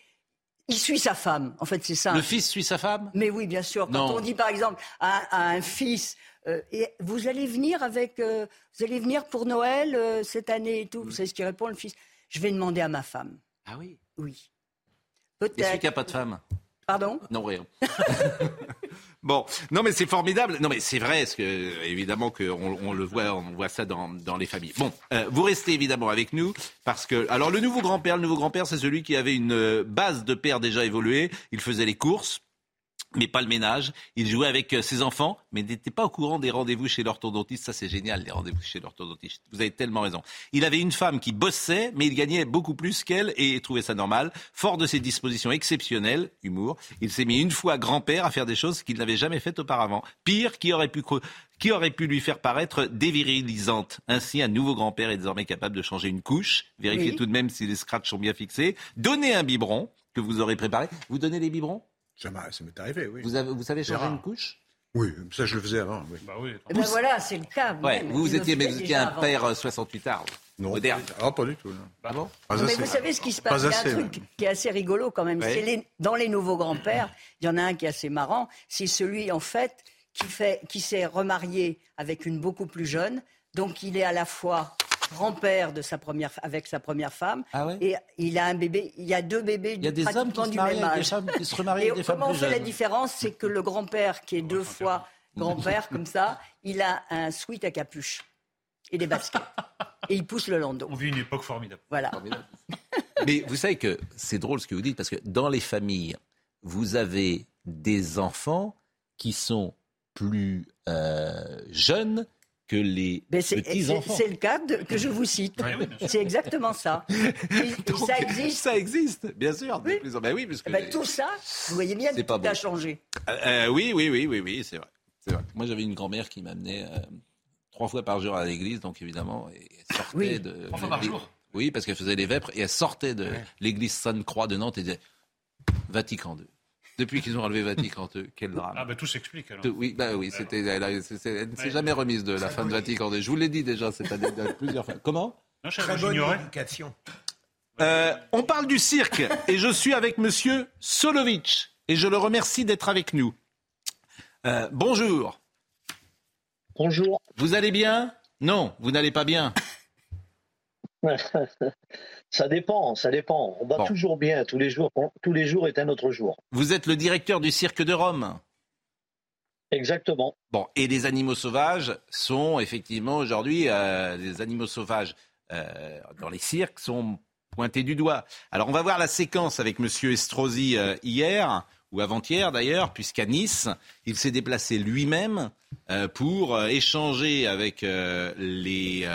il suit sa femme. En fait, c'est ça. Le fils suit sa femme? Mais oui, bien sûr. Quand on dit, par exemple, à, un fils, euh, et vous allez venir avec, euh, vous allez venir pour Noël euh, cette année et tout. Vous savez ce qu'il répond le fils Je vais demander à ma femme. Ah oui. Oui. Peut-être. Et celui qui n'a pas de femme? Pardon? Non, rien. bon, non, mais c'est formidable. Non, mais c'est vrai, parce que, évidemment, qu'on on le voit, on voit ça dans, dans les familles. Bon, euh, vous restez évidemment avec nous, parce que, alors, le nouveau grand-père, le nouveau grand-père, c'est celui qui avait une base de père déjà évoluée. Il faisait les courses. Mais pas le ménage. Il jouait avec euh, ses enfants, mais n'était pas au courant des rendez-vous chez l'orthodontiste. Ça, c'est génial, les rendez-vous chez l'orthodontiste. Vous avez tellement raison. Il avait une femme qui bossait, mais il gagnait beaucoup plus qu'elle et trouvait ça normal. Fort de ses dispositions exceptionnelles, humour, il s'est mis une fois grand-père à faire des choses qu'il n'avait jamais faites auparavant. Pire, qui aurait pu qui aurait pu lui faire paraître dévirilisante. Ainsi, un nouveau grand-père est désormais capable de changer une couche, vérifier tout de même si les scratchs sont bien fixés, donner un biberon que vous aurez préparé. Vous donnez les biberons? Ça m'est arrivé, oui. Vous, avez, vous savez changer une couche? Oui, ça je le faisais avant. Oui. Bah oui, eh ben voilà, c'est le cas. Ouais, vous, vous étiez, mais vous étiez un père 68 euh, ans, non, moderne. Ah, pas du tout. Non. Ah bon? Mais vous savez ce qui se passe? Il y a un truc qui est assez rigolo quand même. Les, dans les nouveaux grands-pères, il y en a un qui est assez marrant. C'est celui, en fait, qui, fait, qui s'est remarié avec une beaucoup plus jeune. Donc il est à la fois grand-père de sa première, avec sa première femme. Ah et il a un bébé. Il y a deux bébés il y a des hommes qui se du même âge. Des femmes qui se remarient et avec des comment on fait la différence C'est que le grand-père, qui est deux fois grand-père comme ça, il a un sweat à capuche et des baskets. et il pousse le landau. On vit une époque formidable. Voilà. Mais vous savez que c'est drôle ce que vous dites, parce que dans les familles, vous avez des enfants qui sont plus euh, jeunes que les petits-enfants. C'est le cas que je vous cite. c'est exactement ça. ça existe. Ça existe, bien sûr. Oui. Ben oui, parce que ben, tout ça, vous voyez bien tout a changé. Euh, euh, oui, oui, oui, oui, oui, c'est vrai. vrai. Moi, j'avais une grand-mère qui m'amenait euh, trois fois par jour à l'église, donc évidemment, elle sortait de. Trois fois par jour Oui, parce qu'elle faisait les vêpres et elle sortait de l'église Sainte-Croix de Nantes et disait Vatican II. Depuis qu'ils ont enlevé Vatican II, quel drame. Ah, ben tout s'explique alors. oui, bah, oui c'était, elle, ne s'est jamais remise de la fin de Vatican II. Je vous l'ai dit déjà cette année plusieurs fois. Comment? Non, Très bonne éducation. Euh, on parle du cirque et je suis avec monsieur Solovic et je le remercie d'être avec nous. Euh, bonjour. Bonjour. Vous allez bien? Non, vous n'allez pas bien. Ça dépend, ça dépend. On va toujours bien. Tous les jours, tous les jours est un autre jour. Vous êtes le directeur du cirque de Rome. Exactement. Bon, et les animaux sauvages sont effectivement aujourd'hui euh, les animaux sauvages euh, dans les cirques sont pointés du doigt. Alors on va voir la séquence avec Monsieur Estrosi euh, hier ou avant-hier d'ailleurs, puisqu'à Nice, il s'est déplacé lui-même pour échanger avec les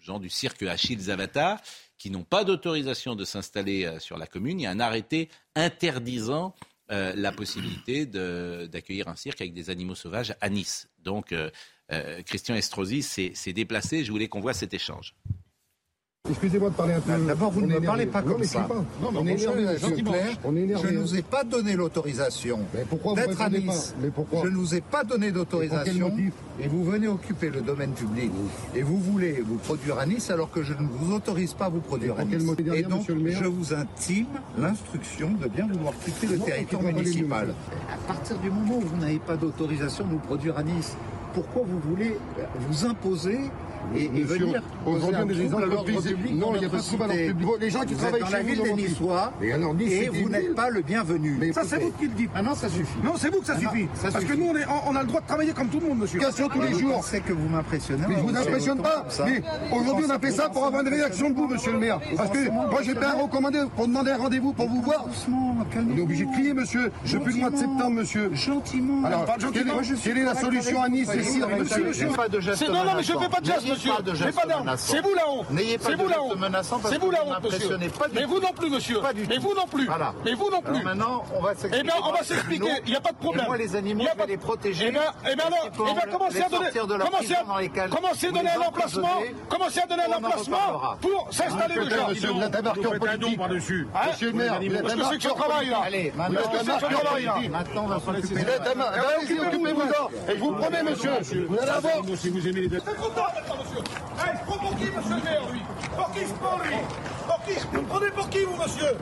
gens du cirque Achille Zavata qui n'ont pas d'autorisation de s'installer euh, sur la commune. Il y a un arrêté interdisant euh, la possibilité d'accueillir un cirque avec des animaux sauvages à Nice. Donc, euh, Christian Estrosi s'est déplacé. Je voulais qu'on voit cet échange. Excusez-moi de parler un peu. D'abord, vous ne me parlez pas comme ça. Non, on est énervé, On est énervé. Je ne vous ai pas donné l'autorisation d'être à Nice. Mais pourquoi Je ne vous ai pas donné d'autorisation. Et vous venez occuper le domaine public. Et vous voulez vous produire à Nice alors que je ne vous autorise pas à vous produire à Nice. Et donc, je vous intime l'instruction de bien vouloir quitter le territoire municipal. À partir du moment où vous n'avez pas d'autorisation de vous produire à Nice, pourquoi vous voulez vous imposer et, et venir aujourd'hui des exemples à l'ordre public non il n'y a pas de trouble à l'ordre public. Les gens qui travaillent dans la ville des Niçois et vous n'êtes pas le bienvenu. Mais ça c'est vous qui le dites. Ah non ça suffit. Non c'est vous que ça ah suffit. parce que nous on, a le droit de travailler comme tout le monde monsieur. Question tous les jours. c'est que vous m'impressionnez. Mais je vous impressionne pas. mais aujourd'hui on a fait ça pour avoir une réaction de vous monsieur le maire. Parce que moi j'ai pas recommandé pour demander un rendez-vous pour vous voir. on est obligé de crier monsieur depuis le mois de septembre monsieur. Gentiment. Alors quelle est la solution à Nice ici monsieur non non mais je fais pas de geste monsieur. C'est vous la honte. N'ayez pas de honte menaçant C'est vous la honte, monsieur. Mais vous non plus, monsieur. Mais vous non plus. Mais vous non plus. maintenant, on va s'expliquer. Eh bien, on va s'expliquer. Il n'y a pas de problème. Moi, les animaux, je vais les protéger. Eh bien, eh bien, alors, eh bien, commencez à donner, commencez à donner un emplacement, commencez à donner un emplacement pour s'installer déjà. Monsieur, vous êtes un marqueur politique. Monsieur le maire, vous êtes un marqueur politique. travail, là. Allez, maintenant, on va travail, là. Maintenant, on va s'occuper. Occupez-vous-en. Et je vous promets, monsieur, vous allez avoir... Si vous aimez les monsieur. Allez, je prends pour qui, monsieur le maire, lui? Pour qui je prends, lui? Pour qui Vous prenez pour qui, vous, monsieur?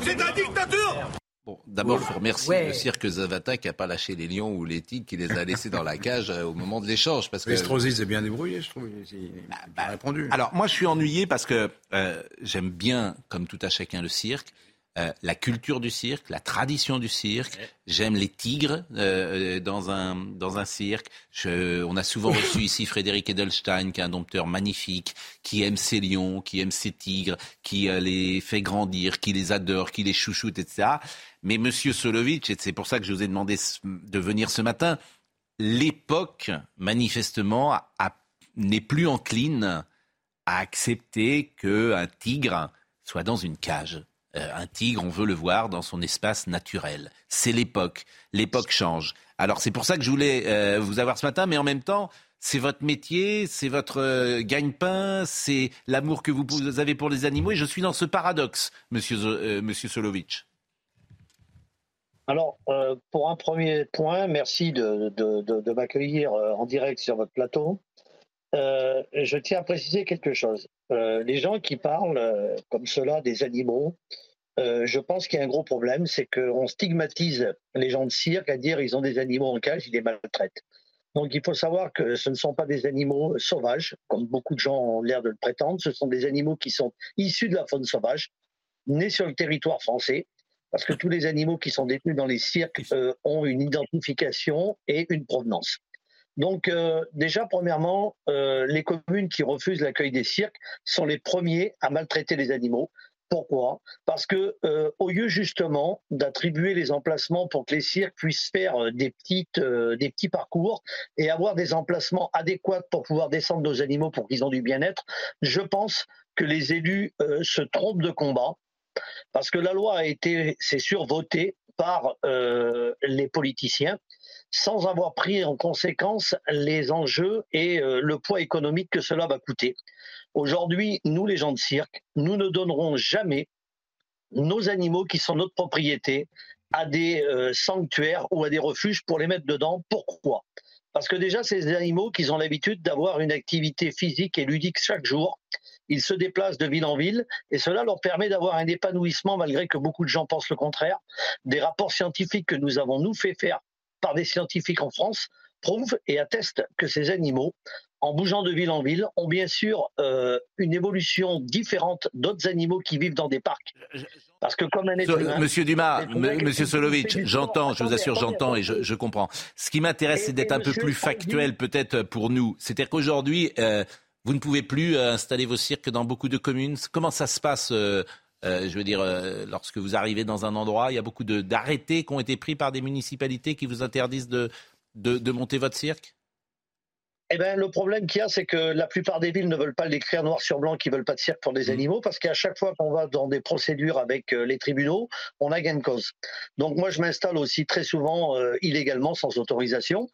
Vous êtes un dictateur Bon, d'abord, il faut remercier le cirque Zavata qui n'a pas lâché les lions ou les tigres, qui les a laissés dans la cage euh, au moment de l'échange. Parce que s'est bien débrouillé, je trouve. Il a bah, répondu. Alors, moi, je suis ennuyé parce que euh, j'aime bien, comme tout à chacun, le cirque. Euh, la culture du cirque, la tradition du cirque. J'aime les tigres euh, dans, un, dans un cirque. Je, on a souvent reçu ici Frédéric Edelstein, qui est un dompteur magnifique, qui aime ses lions, qui aime ses tigres, qui euh, les fait grandir, qui les adore, qui les chouchoute, etc. Mais Monsieur Solovitch, et c'est pour ça que je vous ai demandé de venir ce matin, l'époque, manifestement, n'est plus encline à accepter qu'un tigre soit dans une cage. Euh, un tigre, on veut le voir dans son espace naturel. C'est l'époque. L'époque change. Alors c'est pour ça que je voulais euh, vous avoir ce matin, mais en même temps, c'est votre métier, c'est votre euh, gagne-pain, c'est l'amour que vous avez pour les animaux, et je suis dans ce paradoxe, monsieur, monsieur. Alors, pour un premier point, merci de m'accueillir en direct sur votre plateau. Je tiens à préciser quelque chose. les gens qui parlent comme cela des animaux, euh, je pense qu'il y a un gros problème, c'est qu'on stigmatise les gens de cirque à dire ils ont des animaux en cage, ils les maltraitent. Donc il faut savoir que ce ne sont pas des animaux sauvages, comme beaucoup de gens ont l'air de le prétendre, ce sont des animaux qui sont issus de la faune sauvage, nés sur le territoire français, parce que tous les animaux qui sont détenus dans les cirques euh, ont une identification et une provenance. Donc euh, déjà, premièrement, les communes qui refusent l'accueil des cirques sont les premiers à maltraiter les animaux. Pourquoi? Parce que euh, au lieu justement d'attribuer les emplacements pour que les cirques puissent faire euh, des petites, euh, des petits parcours et avoir des emplacements adéquats pour pouvoir descendre nos animaux pour qu'ils aient du bien-être, je pense que les élus se trompent de combat. Parce que la loi a été, c'est sûr, votée par les politiciens sans avoir pris en conséquence les enjeux et le poids économique que cela va coûter. Aujourd'hui, nous, les gens de cirque, nous ne donnerons jamais nos animaux qui sont notre propriété à des euh, sanctuaires ou à des refuges pour les mettre dedans. Pourquoi? Parce que déjà, ces animaux qui ont l'habitude d'avoir une activité physique et ludique chaque jour, ils se déplacent de ville en ville et cela leur permet d'avoir un épanouissement malgré que beaucoup de gens pensent le contraire. Des rapports scientifiques que nous avons nous fait faire par des scientifiques en France prouvent et attestent que ces animaux en bougeant de ville en ville, ont bien sûr euh, une évolution différente d'autres animaux qui vivent dans des parcs. Parce que comme un être Monsieur Dumas, Monsieur Solovitch, j'entends, je vous assure, j'entends et je, comprends. Ce qui m'intéresse, c'est d'être un peu plus factuel peut-être pour nous. C'est-à-dire qu'aujourd'hui, euh, vous ne pouvez plus euh, installer vos cirques dans beaucoup de communes. Comment ça se passe je veux dire, lorsque vous arrivez dans un endroit, il y a beaucoup d'arrêtés qui ont été pris par des municipalités qui vous interdisent de, de monter votre cirque? Eh ben, le problème qu'il y a, c'est que la plupart des villes ne veulent pas l'écrire noir sur blanc qu'ils veulent pas de cirque pour des mmh. animaux, parce qu'à chaque fois qu'on va dans des procédures avec euh, les tribunaux, on a gain de cause. Donc moi, je m'installe aussi très souvent euh, illégalement, sans autorisation.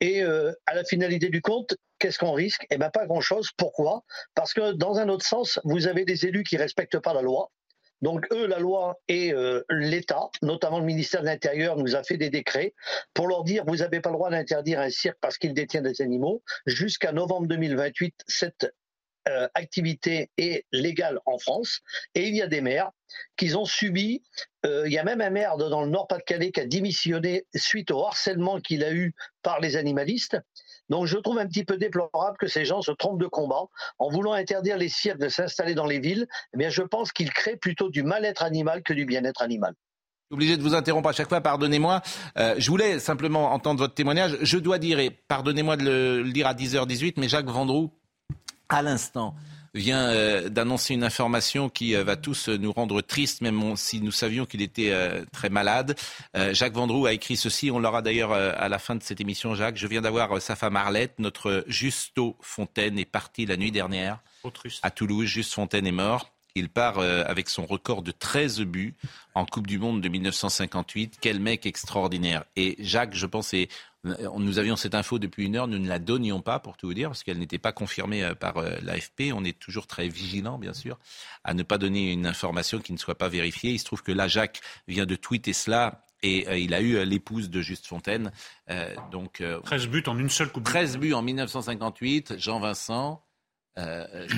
Et euh, à la finalité du compte, qu'est-ce qu'on risque? Eh ben pas grand-chose. Pourquoi? Parce que dans un autre sens, vous avez des élus qui respectent pas la loi. Donc eux, la loi et euh, l'État, notamment le ministère de l'Intérieur, nous a fait des décrets pour leur dire vous n'avez pas le droit d'interdire un cirque parce qu'il détient des animaux. Jusqu'à novembre 2028, cette euh, activité est légale en France. Et il y a des maires qui ont subi, euh, il y a même un maire dans le Nord-Pas-de-Calais qui a démissionné suite au harcèlement qu'il a eu par les animalistes. Donc je trouve un petit peu déplorable que ces gens se trompent de combat en voulant interdire les cirques de s'installer dans les villes. Eh bien, je pense qu'ils créent plutôt du mal-être animal que du bien-être animal. Obligé de vous interrompre à chaque fois, pardonnez-moi. Euh, je voulais simplement entendre votre témoignage. Je dois dire, et pardonnez-moi de le, le, dire à 10h18, mais Jacques Vendroux, à l'instant, vient euh, d'annoncer une information qui euh, va tous euh, nous rendre tristes, même si nous savions qu'il était très malade. Jacques Vendroux a écrit ceci, on l'aura d'ailleurs à la fin de cette émission, Jacques. Je viens d'avoir sa femme Arlette, notre Justo Fontaine est parti la nuit dernière à Toulouse. Juste Fontaine est mort. Il part avec son record de 13 buts en Coupe du Monde de 1958. Quel mec extraordinaire. Et Jacques, je pense, est nous avions cette info depuis une heure, nous ne la donnions pas pour tout vous dire, parce qu'elle n'était pas confirmée euh, par euh, l'AFP. On est toujours très vigilant, bien sûr, à ne pas donner une information qui ne soit pas vérifiée. Il se trouve que là, Jacques vient de tweeter cela et euh, il a eu l'épouse de Juste Fontaine. donc, 13 buts en une seule Coupe 13 buts en 1958, Jean Vincent,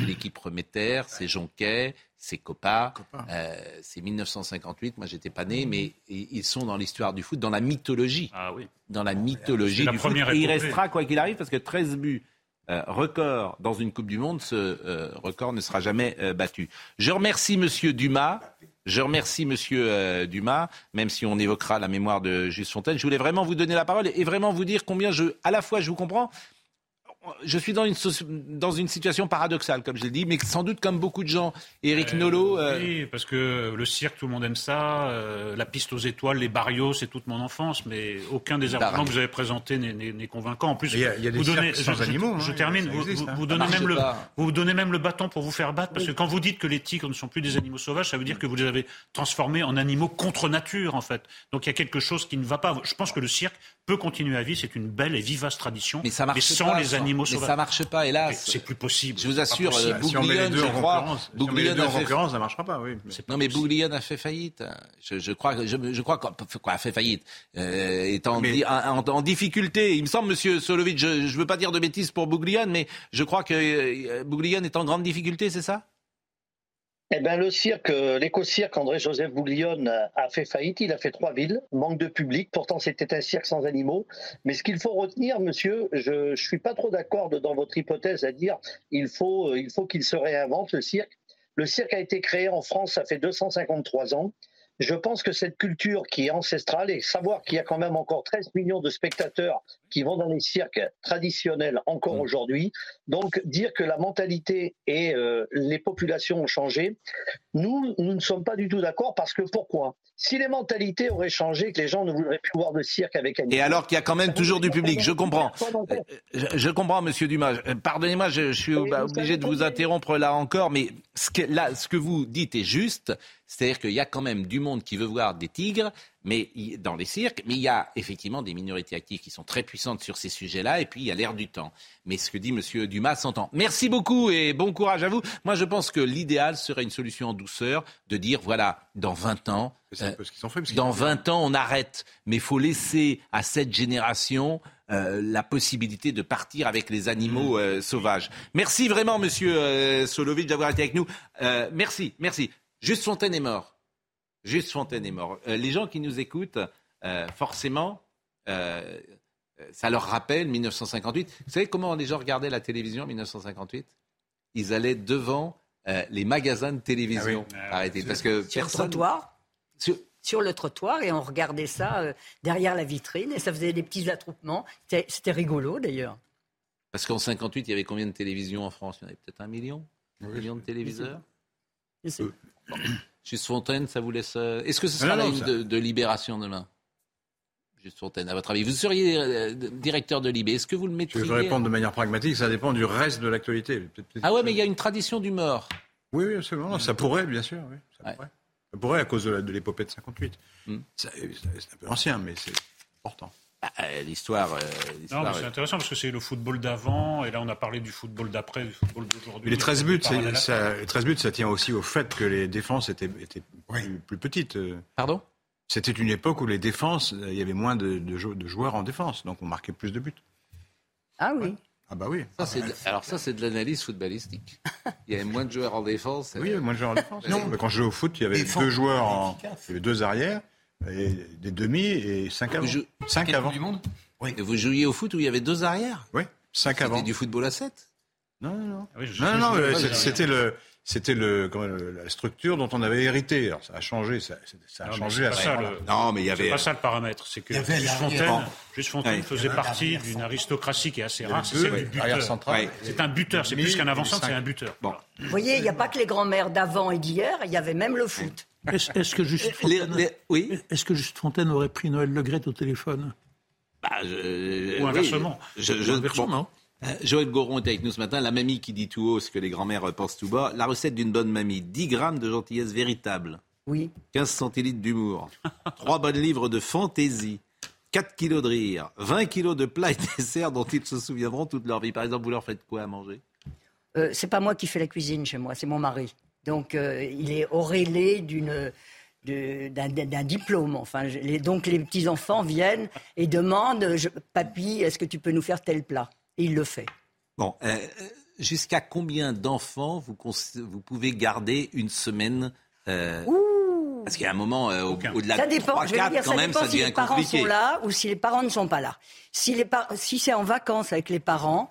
l'équipe Prométhère, c'est Jonquet, c'est Copa, euh, c'est 1958. Moi, j'étais pas né, mais ils sont dans l'histoire du foot, dans la mythologie. Ah oui. Dans la mythologie du foot. il restera quoi qu'il arrive, parce que 13 buts record dans une Coupe du Monde, ce record ne sera jamais battu. Je remercie Monsieur Dumas. Je remercie Monsieur Dumas, même si on évoquera la mémoire de Juste Fontaine. Je voulais vraiment vous donner la parole et vraiment vous dire combien je, à la fois, je vous comprends, je suis dans une, dans une situation paradoxale, comme je l'ai dit, mais sans doute comme beaucoup de gens. Éric euh, Nolot. Euh, oui, parce que le cirque, tout le monde aime ça. Euh, la piste aux étoiles, les barrios, c'est toute mon enfance, mais aucun des arguments que vous avez présentés n'est convaincant. En plus, il y a, il y a des vous donnez, sans je, animaux. Je, hein, termine. vous, vous, donnez même le, vous donnez même le bâton pour vous faire battre, parce que quand vous dites que les tigres ne sont plus des animaux sauvages, ça veut dire que vous les avez transformés en animaux contre nature, en fait. Donc il y a quelque chose qui ne va pas. Je pense que le cirque peut continuer à vivre. C'est une belle et vivace tradition. Mais ça marche sans pas, les animaux sauvages. Mais ça marche pas, hélas. C'est plus possible. Je vous assure, Bouglione, je crois. Bouglione en concurrence, ça marchera pas, oui. Non, mais Bouglione a fait faillite. Je, je crois, je, je crois quoi, a fait faillite, euh, est en, en, difficulté. Il me semble, Monsieur Solovic, je, ne veux pas dire de bêtises pour Bouglione, mais je crois que euh, Bouglione est en grande difficulté, c'est ça? Eh ben, le cirque, euh, l'éco-cirque André-Joseph Bouglione a fait faillite. Il a fait trois villes, manque de public. Pourtant, c'était un cirque sans animaux. Mais ce qu'il faut retenir, monsieur, je, ne suis pas trop d'accord dans votre hypothèse à dire il faut, euh, il faut qu'il se réinvente le cirque. Le cirque a été créé en France, ça fait 253 ans je pense que cette culture qui est ancestrale, et savoir qu'il y a quand même encore 13 millions de spectateurs qui vont dans les cirques traditionnels encore mmh. aujourd'hui, donc dire que la mentalité et euh, les populations ont changé, nous, nous ne sommes pas du tout d'accord parce que pourquoi? Si les mentalités auraient changé, que les gens ne voudraient plus voir de cirque avec Et alors qu'il y a quand même toujours du public, je comprends. Euh, je, comprends, monsieur Dumas. Euh, pardonnez-moi, je, suis obligé de vous interrompre là encore, mais ce que, là, ce que vous dites est juste. C'est-à-dire qu'il y a quand même du monde qui veut voir des tigres mais, dans les cirques, mais il y a effectivement des minorités actives qui sont très puissantes sur ces sujets-là, et puis il y a l'air du temps. Mais ce que dit M. Dumas s'entend. Merci beaucoup et bon courage à vous. Moi, je pense que l'idéal serait une solution en douceur, de dire, voilà, dans 20 ans, euh, dans 20 ans, on arrête. Mais il faut laisser à cette génération euh, la possibilité de partir avec les animaux mmh. euh, sauvages. Merci vraiment, Monsieur Solovic, d'avoir été avec nous. merci, merci. Juste Fontaine est mort. Juste Fontaine est mort. Euh, les gens qui nous écoutent, euh, forcément, euh, ça leur rappelle 1958. Vous savez comment les gens regardaient la télévision en 1958 Ils allaient devant les magasins de télévision. Ah parce que sur le trottoir. Sur... le trottoir et on regardait ça derrière la vitrine et ça faisait des petits attroupements. C'était rigolo d'ailleurs. Parce qu'en 58, il y avait combien de télévisions en France? Il y en avait peut-être un million, un million de téléviseurs? Juste Fontaine, ça vous laisse. Euh, est-ce que ce sera la ligne de, Libération demain? Juste Fontaine, à votre avis. Vous seriez euh, directeur de Libé. Est-ce que vous le mettriez Je vais répondre de manière pragmatique. Ça dépend du reste de l'actualité. Ah ouais, mais il y a une tradition du mort. Oui, oui, absolument. Ça pourrait, bien sûr. Oui. Ça, pourrait. ça, pourrait. à cause de l'épopée de, 58. Hmm. C'est un peu ancien, mais c'est important. Bah, euh, l'histoire. Euh, c'est intéressant parce que c'est le football d'avant, et là on a parlé du football d'après, du football d'aujourd'hui. Les 13 buts, ça, 13 buts, ça tient aussi au fait que les défenses étaient, étaient plus, petites. Euh. Pardon? C'était une époque où les défenses, il y avait moins de, de, joueurs en défense, donc on marquait plus de buts. Ah oui. Ah bah oui. Ça, alors ça, c'est de l'analyse footballistique. Il y avait moins de joueurs en défense. Oui, il y avait moins de joueurs en défense. non, mais quand je jouais au foot, il y avait deux joueurs, en, il y avait deux arrières des demi et cinq avant. Cinq avant. Du monde oui. Et vous jouiez au foot où il y avait deux arrières Oui, cinq avant. C'était du football à 7 Non, non, non. Ah non, non, euh, c'était le. C'était le, la structure dont on avait hérité. Alors ça a changé, ça, ça a changé à ça. Le, non, mais il y avait. C'est pas ça le paramètre. C'est que Juste Fontaine, Juste Fontaine faisait partie d'une aristocratie qui est assez rare. C'est du buteur. C'est un buteur. C'est plus qu'un avançant, c'est un buteur. Bon. Vous voyez, il n'y a pas que les grands-mères d'avant et d'hier. Il y avait même le foot. Est-ce que, Juste Fontaine, oui est que Juste Fontaine aurait pris Noël Legrette au téléphone? Bah, je, Ou inversement. je, je, inversement. Euh, Joël Goron est avec nous ce matin. La mamie qui dit tout haut ce que les grands-mères pensent tout bas. La recette d'une bonne mamie 10 grammes de gentillesse véritable. Oui. 15 centilitres d'humour. 3 bonnes livres de fantaisie. 4 kilos de rire. 20 kilos de plats et desserts dont ils se souviendront toute leur vie. Par exemple, vous leur faites quoi à manger? Euh, C'est pas moi qui fais la cuisine chez moi, c'est mon mari. Donc, euh, il est auréolé d'une d'un diplôme. Enfin, donc les petits enfants viennent et demandent Papy, est-ce que tu peux nous faire tel plat? Et il le fait. Bon, euh, jusqu'à combien d'enfants vous, vous pouvez garder une semaine euh, Parce qu'il y a un moment, au-delà de 3, 4, quand même, ça devient si les parents sont là ou si les parents ne sont pas là. Si, si c'est en vacances avec les parents,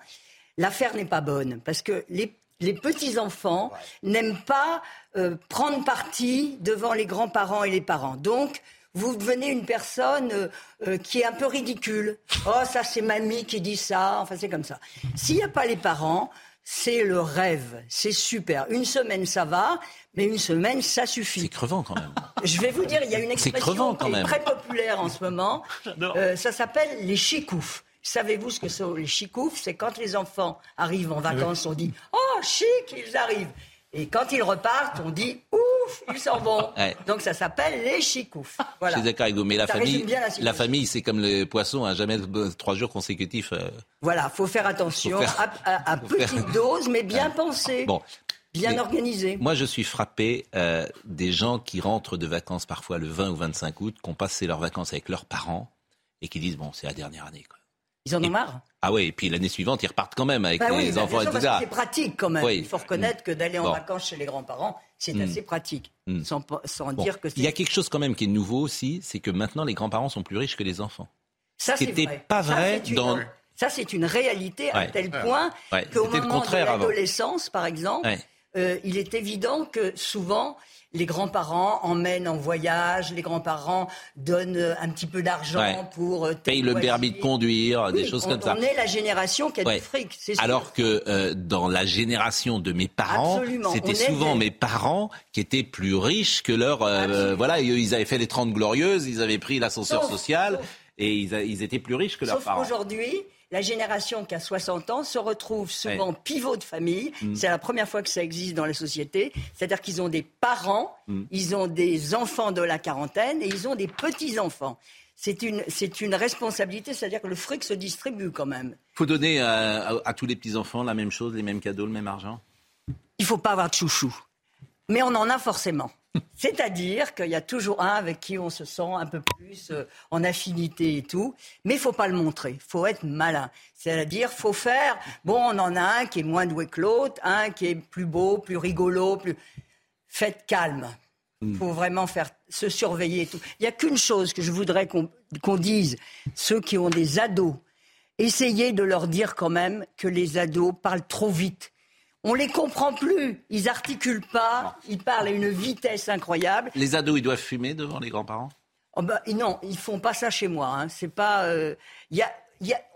l'affaire n'est pas bonne parce que les les petits-enfants n'aiment pas euh, prendre parti devant les grands-parents et les parents. Donc, vous devenez une personne euh, euh, qui est un peu ridicule. Oh, ça c'est mamie qui dit ça. Enfin, c'est comme ça. S'il n'y a pas les parents, c'est le rêve. C'est super. Une semaine, ça va, mais une semaine, ça suffit. C'est crevant quand même. Je vais vous dire, il y a une expression qui est très populaire en ce moment. ça s'appelle les chicoufs. Savez-vous ce que sont les chicoufs C'est quand les enfants arrivent en vacances, on dit Oh, chic, ils arrivent. Et quand ils repartent, on dit Ouf, ils s'en vont. Donc ça s'appelle les chicoufs. Voilà. Je suis d'accord avec vous, mais la famille, la, famille, c'est comme les poissons, hein, jamais trois jours consécutifs. Euh. Voilà, faut faire attention à, petite dose, mais bien pensé. Bon. Bien organisé. Moi, je suis frappé euh, des gens qui rentrent de vacances parfois le 20 ou 25 août, qui ont passé leurs vacances avec leurs parents et qui disent bon, c'est la dernière année. Quoi. Ils en ont marre. Ah oui, et puis l'année suivante, ils repartent quand même avec bah les bah enfants et tout ça. C'est pratique quand même. Il faut reconnaître que d'aller en vacances chez les grands-parents, c'est hmm. assez pratique. Hmm. Sans, dire que Il y a quelque chose quand même qui est nouveau aussi, c'est que maintenant les grands-parents sont plus riches que les enfants. Ça, c'est n'était pas vrai dans. Ça, c'est une réalité à tel point qu'au moment de l'adolescence, par exemple, euh, il est évident que souvent, les grands-parents emmènent en voyage, les grands-parents donnent euh, un petit peu d'argent pour... Euh, Paye le permis de conduire, des choses comme ça. On est la génération qui a du fric, c'est sûr. Alors que euh, dans la génération de mes parents, c'était souvent mes parents qui étaient plus riches que leurs... voilà, ils avaient fait les 30 glorieuses, ils avaient pris l'ascenseur social et ils, étaient plus riches que leurs parents. aujourd'hui, la génération qui a 60 ans se retrouve souvent pivot de famille. Mm. C'est la première fois que ça existe dans la société. C'est-à-dire qu'ils ont des parents, mm. ils ont des enfants de la quarantaine et ils ont des petits-enfants. C'est une, c'est une responsabilité, c'est-à-dire que le fric se distribue quand même. Il faut donner à, à tous les petits-enfants la même chose, les mêmes cadeaux, le même argent? Il ne faut pas avoir de chouchou. Mais on en a forcément. C'est-à-dire qu'il y a toujours un avec qui on se sent un peu plus euh, en affinité et tout, mais il faut pas le montrer, il faut être malin. C'est-à-dire faut faire, bon, on en a un qui est moins doué que l'autre, un qui est plus beau, plus rigolo, plus... Faites calme. Il hmm. faut vraiment faire se surveiller et tout. Il n'y a qu'une chose que je voudrais qu'on dise, ceux qui ont des ados, essayez de leur dire quand même que les ados parlent trop vite on les comprend plus. Ils articulent pas. Ils parlent à une vitesse incroyable. Les ados, ils doivent fumer devant les grands-parents? Oh bah, Non, ils font pas ça chez moi. Hein. C'est pas. Euh,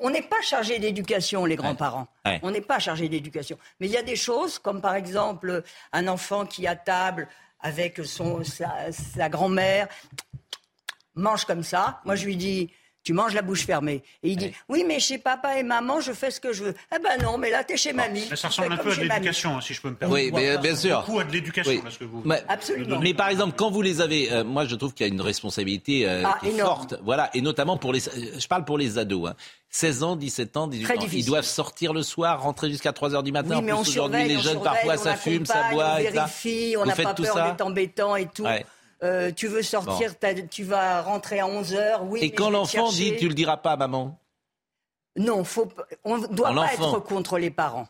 on n'est pas chargé d'éducation, les grands-parents. On n'est pas chargé d'éducation. Mais il y a des choses, comme par exemple un enfant qui à table avec son, sa grand-mère mange comme ça. Moi, je lui dis tu manges la bouche fermée. Et il dit, oui, mais chez papa et maman, je fais ce que je veux. Eh ben non, mais là, t'es chez mamie. ça ressemble un peu à de l'éducation, hein, si je peux me permettre. Oui, mais, bien sûr. Beaucoup à de l'éducation, parce que vous... Mais, Absolument. Mais par exemple, quand vous les avez, euh, moi, je trouve qu'il y a une responsabilité euh, ah, forte. Voilà, et notamment pour les, je parle pour les ados. Hein. 16 ans, 17 ans, 18 ans. Ils doivent sortir le soir, rentrer jusqu'à 3 heures du matin. Oui, mais en plus, aujourd'hui, les jeunes, parfois, ça fume, ça boit. On vérifie, on n'a pas peur d'être embêtant et tout. Euh, tu veux sortir, tu vas rentrer à 11 heures. Oui, Et quand l'enfant dit tu le diras pas à maman Non, faut, on ne doit pas être contre les parents.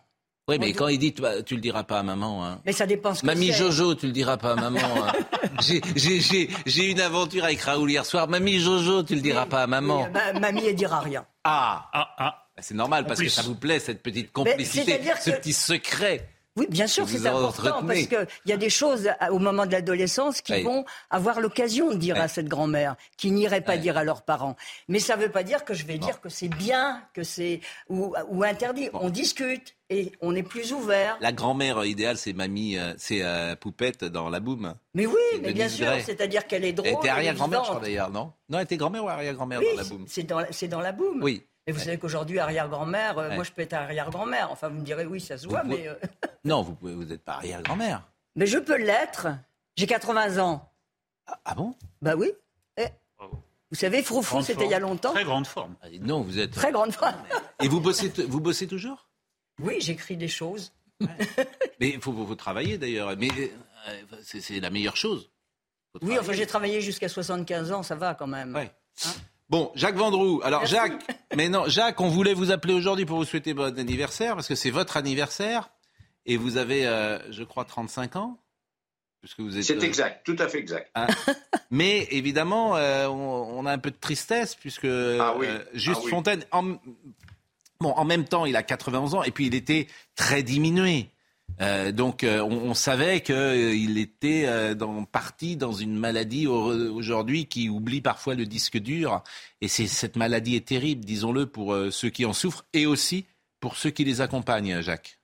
Oui, mais quand il dit tu, tu le diras pas à maman. Hein. Mais ça dépend ce que Mamie Jojo, tu le diras pas à maman. Hein. J'ai une aventure avec Raoul hier soir. Mamie Jojo, tu le diras pas à maman. Bah, mamie, elle dira rien. Ah, ah, ah. Bah, c'est normal parce que ça vous plaît cette petite complicité, ce petit secret. Oui, bien sûr, c'est important parce qu'il y a des choses au moment de l'adolescence qui vont avoir l'occasion de dire à cette grand-mère, qui n'iraient pas dire à leurs parents. Mais ça ne veut pas dire que je vais dire que c'est bien, que c'est ou, interdit. On discute et on est plus ouvert. La grand-mère idéale, c'est mamie, euh, c'est euh, Poupette dans La Boum. Mais oui, mais bien sûr, c'est-à-dire qu'elle est drôle. Elle était arrière-grand-mère, d'ailleurs, non? Non, elle était grand-mère ou arrière-grand-mère dans La Boum C'est dans, dans La Boum. Oui. Et vous savez qu'aujourd'hui, arrière-grand-mère, euh, moi je peux être arrière-grand-mère. Enfin, vous me direz, oui, ça se voit, mais. Euh, non, vous n'êtes vous pas arrière-grand-mère. Mais je peux l'être. J'ai 80 ans. Ah, ah, bon? Bah oui. Eh. Vous savez, Froufrou, c'était il y a longtemps. Très grande forme. Ah, non, vous êtes. Très grande forme. Et vous bossez, vous bossez toujours? Oui, j'écris des choses. mais il faut, vous travailler d'ailleurs. Mais euh, c'est la meilleure chose. Oui, enfin, j'ai travaillé jusqu'à 75 ans, ça va quand même. Ouais. Hein? Bon, Jacques Vendroux. Alors, Jacques, mais non, Jacques, on voulait vous appeler aujourd'hui pour vous souhaiter bon anniversaire, parce que c'est votre anniversaire, et vous avez, euh, je crois, 35 ans. C'est euh, exact, tout à fait exact. Hein. mais évidemment, euh, on, a un peu de tristesse, puisque ah juste ah Fontaine. Bon, en même temps, il a 91 ans et puis il était très diminué. Euh, donc euh, on, savait qu'il euh, était parti dans une maladie aujourd'hui qui oublie parfois le disque dur. Et cette maladie est terrible, disons-le, pour ceux qui en souffrent et aussi pour ceux qui les accompagnent, Jacques.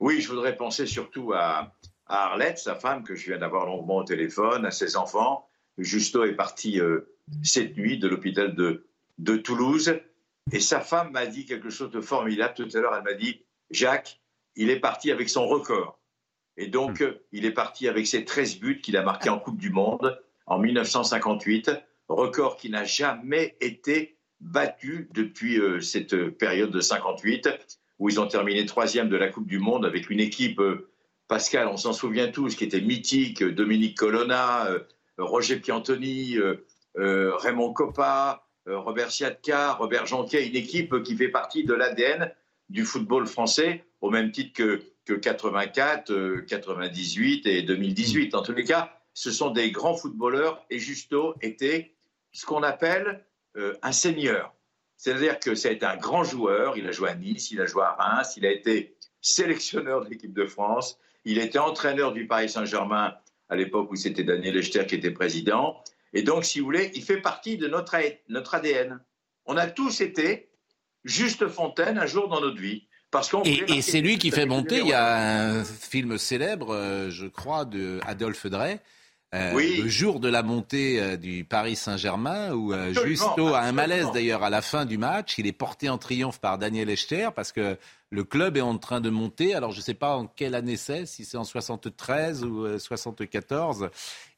Oui, je voudrais penser surtout à, Arlette, sa femme, que je viens d'avoir longuement au téléphone, à ses enfants. Justo est parti cette nuit de l'hôpital de, de Toulouse. Et sa femme m'a dit quelque chose de formidable. Tout à l'heure, elle m'a dit, Jacques, il est parti avec son record. Et donc, hmm. il est parti avec ses 13 buts qu'il a marqués en Coupe du Monde en 1958, record qui n'a jamais été battu depuis euh, cette période de 58, où ils ont terminé troisième de la Coupe du Monde avec une équipe, euh, Pascal, on s'en souvient tous, qui était mythique, Dominique Colonna, euh, Roger Piantoni, Raymond Coppa, Robert Siatka, Robert Jonquet, une équipe qui fait partie de l'ADN du football français au même titre que, que 84, 98 euh, et 2018. En tous les cas, ce sont des grands footballeurs et Justo était ce qu'on appelle euh, un seigneur. C'est-à-dire que ça a été un grand joueur. Il a joué à Nice, il a joué à Reims, il a été sélectionneur de l'équipe de France, il était entraîneur du Paris Saint-Germain à l'époque où c'était Daniel Echter qui était président. Et donc, si vous voulez, il fait partie de notre, notre ADN. On a tous été Juste Fontaine un jour dans notre vie et, c'est lui qui fait monter. Il y a un film célèbre, euh, je crois, de Adolphe Drey. Euh, le jour de la montée euh, du Paris Saint-Germain, où Justo a un malaise d'ailleurs à la fin du match. Il est porté en triomphe par Daniel Echter parce que le club est en train de monter. Alors je ne sais pas en quelle année c'est, si c'est en 73 ou 74.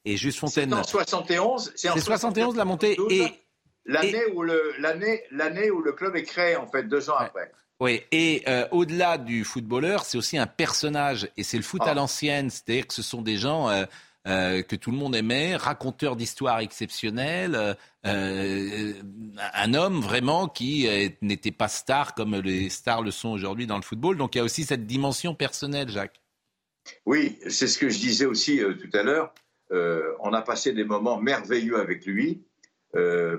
Et Juste Fontaine. C'est en 71. C'est 71 la montée. Et l'année où le l'année l'année où le club est créé en fait deux ans après. Oui, et euh, au-delà du footballeur, c'est aussi un personnage, et c'est le foot à ah. l'ancienne, c'est-à-dire que ce sont des gens euh, euh, que tout le monde aimait, raconteurs d'histoires exceptionnelles, un homme vraiment qui n'était pas star comme les stars le sont aujourd'hui dans le football. Donc il y a aussi cette dimension personnelle, Jacques. Oui, c'est ce que je disais aussi tout à l'heure. on a passé des moments merveilleux avec lui,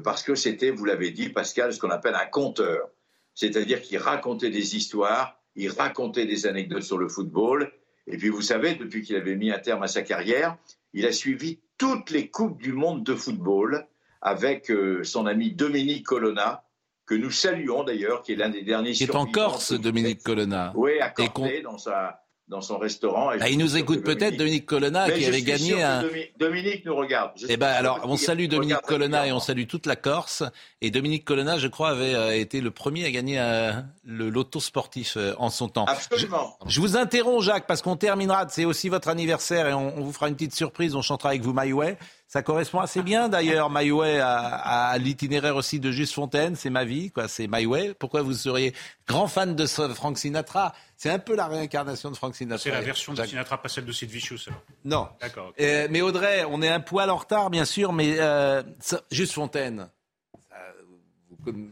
parce que c'était, vous l'avez dit, Pascal, ce qu'on appelle un conteur c'est-à-dire qu'il racontait des histoires, il racontait des anecdotes sur le football. Et puis vous savez, depuis qu'il avait mis un terme à sa carrière, il a suivi toutes les Coupes du monde de football avec euh, son ami Dominique Colonna, que nous saluons d'ailleurs, qui est l'un des derniers. Qui est en Corse, Dominique Colonna. Oui, à Corté, dans sa, dans son restaurant. Ah, il nous écoute peut-être, Dominique Colonna, qui avait gagné un. Dominique nous regarde. Eh ben alors, on salue Dominique Colonna et on salue toute la Corse. Et Dominique Colonna, je crois, avait euh, été le premier à gagner euh, le loto sportif euh, en son temps. Absolument. Je, vous interromps, Jacques, parce qu'on terminera. C'est aussi votre anniversaire et on, vous fera une petite surprise. On chantera avec vous My Way. Ça correspond assez bien d'ailleurs, My Way, à, l'itinéraire aussi de Juste Fontaine. C'est ma vie, quoi. C'est My Way. Pourquoi vous seriez grand fan de Frank Sinatra? C'est un peu la réincarnation de Frank Sinatra. C'est la version de Sinatra, pas celle de Sid Vicious. Non. D'accord. Euh, mais Audrey, on est un poil en retard, bien sûr, mais euh, Juste Fontaine.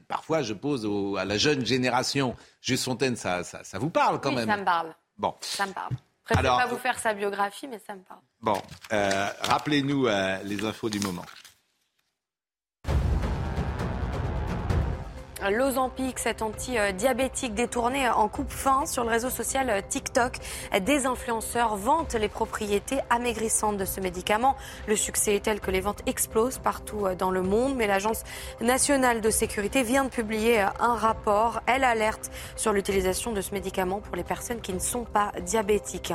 parfois, je pose à la jeune génération, Juste Fontaine, ça, ça, vous parle quand oui, même. Ça me parle. Bon. Ça me parle. Je ne pas vous faire sa biographie, mais ça me parle. Bon, euh, rappelez-nous euh, les infos du moment. L'Ozempic, cet anti-diabétique détourné en coupe fin sur le réseau social TikTok. Des influenceurs vantent les propriétés amaigrissantes de ce médicament. Le succès est tel que les ventes explosent partout dans le monde, mais l'Agence nationale de sécurité vient de publier un rapport. Elle alerte sur l'utilisation de ce médicament pour les personnes qui ne sont pas diabétiques.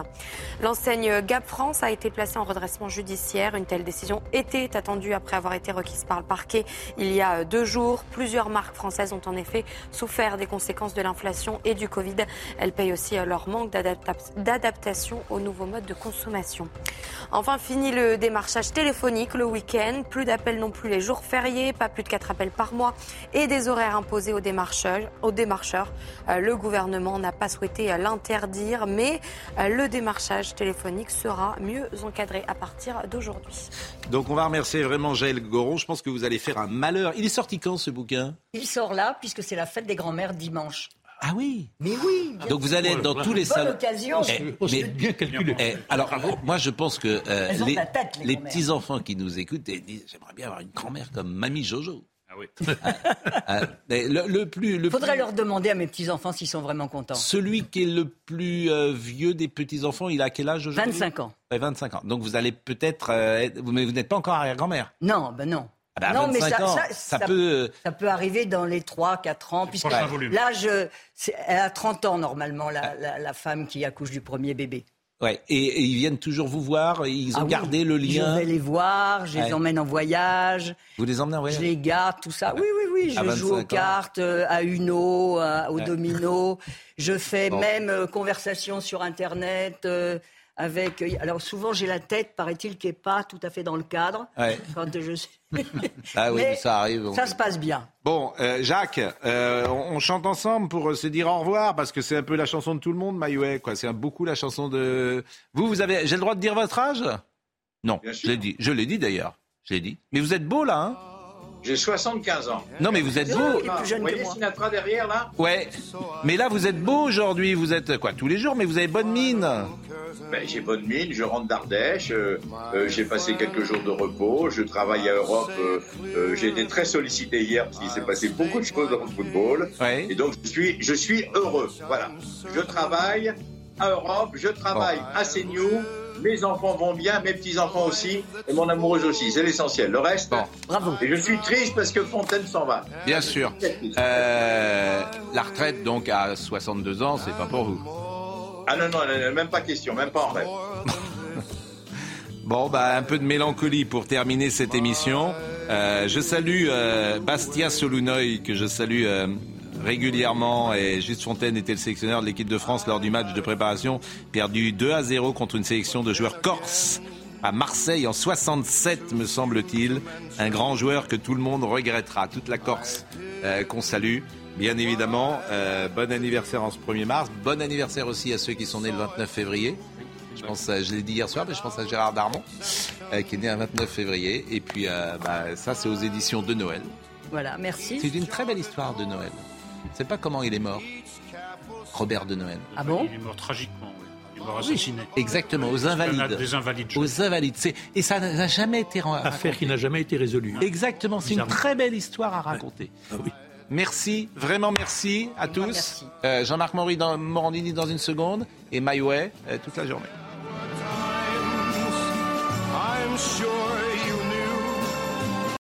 L'enseigne Gap France a été placée en redressement judiciaire. Une telle décision était attendue après avoir été requise par le parquet il y a deux jours. Plusieurs marques françaises en effet souffert des conséquences de l'inflation et du Covid. Elles payent aussi euh, leur manque d'adaptation aux nouveaux modes de consommation. Enfin, fini le démarchage téléphonique le week-end. Plus d'appels non plus les jours fériés, pas plus de 4 appels par mois et des horaires imposés aux démarcheurs. Aux démarcheurs. Euh, le gouvernement n'a pas souhaité euh, l'interdire, mais le démarchage téléphonique sera mieux encadré à partir d'aujourd'hui. Donc on va remercier vraiment Jaël Goron. Je pense que vous allez faire un malheur. Il est sorti quand ce bouquin? Il sort là puisque c'est la fête des grands-mères dimanche. Ah oui Mais oui Donc vous allez être dans tous les salles. occasion. mais, bien calculé. Eh, alors, moi, je pense que euh, les, petits-enfants qui nous écoutent disent J'aimerais bien avoir une grand-mère comme Mamie Jojo. Ah Ah le, plus, le faudrait leur demander à mes petits enfants s'ils sont vraiment contents. Celui qui est le plus euh, vieux des petits enfants, il a quel âge aujourd'hui? 25 ans. 25 ans. Donc vous allez peut-être, euh, mais vous n'êtes pas encore arrière-grand-mère? Non, ben non. Ah bah, non, mais ça, ça, ça, peut... ça peut arriver dans les 3-4 ans, puisque l'âge, elle a 30 ans normalement, la, la, la femme qui accouche du premier bébé. Ouais. Et, ils viennent toujours vous voir, ils ont ah gardé le lien. Je vais les voir, je les emmène en voyage. Vous les emmenez en voyage Je les garde, tout ça. Oui, oui, oui. Je joue aux cartes, euh, à Uno, au domino. Je fais même euh, conversation sur Internet. Euh, avec. Alors souvent j'ai la tête, paraît-il, qui est pas tout à fait dans le cadre. Quand je ah oui, ça arrive. Ça se passe bien. Bon, euh, Jacques, euh, on, chante ensemble pour euh, se dire au revoir parce que c'est un peu la chanson de tout le monde, Maïoué. Quoi, c'est beaucoup la chanson de. Vous, vous avez. J'ai le droit de dire votre âge? Non, je l'ai dit. Je l'ai dit d'ailleurs. Je l'ai dit. Mais vous êtes beau là, hein? J'ai 75 ans. Non, mais vous êtes beau. Vous voyez Sinatra derrière, là Ouais. Mais là, vous êtes beau aujourd'hui. Vous êtes quoi Tous les jours, mais vous avez bonne mine. Ben, j'ai bonne mine. Je rentre d'Ardèche. Euh, euh, j'ai passé quelques jours de repos. Je travaille à Europe. Euh, j'ai été très sollicité hier parce qu'il s'est passé beaucoup de choses dans le football. Ouais. Et donc, je suis, je suis heureux. Voilà. Je travaille à Europe. Je travaille à CNews mes enfants vont bien, mes petits-enfants aussi, et mon amoureuse aussi. C'est l'essentiel. Le reste, bravo. Et je suis triste parce que Fontaine s'en va. Bien sûr. Euh, la retraite, donc, à 62 ans, c'est pas pour vous. Ah non, non, même pas question, même pas en rêve. Bon, bah, un peu de mélancolie pour terminer cette émission. Euh, je salue euh, Bastia Solunoy, que je salue régulièrement et Juste Fontaine était le sélectionneur de l'équipe de France lors du match de préparation perdu 2 à 0 contre une sélection de joueurs corses à Marseille en 67 me semble-t-il. Un grand joueur que tout le monde regrettera, toute la Corse euh, qu'on salue. Bien évidemment, euh, bon anniversaire en ce 1er mars. Bon anniversaire aussi à ceux qui sont nés le 29 février. Je pense, je l'ai dit hier soir, mais je pense à Gérard Darmon, euh, qui est né le 29 février. Et puis, bah, ça, c'est aux éditions de Noël. Voilà, merci. C'est une très belle histoire de Noël. Je sais pas comment il est mort. Robert de Noël. Ah bon Il est mort tragiquement, oui. Il est mort assassiné. exactement, aux invalides. Des invalides. Aux invalides. Et ça n'a jamais été raconté. Affaire qui n'a jamais été résolue. Exactement, c'est une très belle histoire à raconter. Ah oui. Merci, vraiment merci à tous. Euh, Jean-Marc Morandini dans une seconde et My Way euh, toute la journée.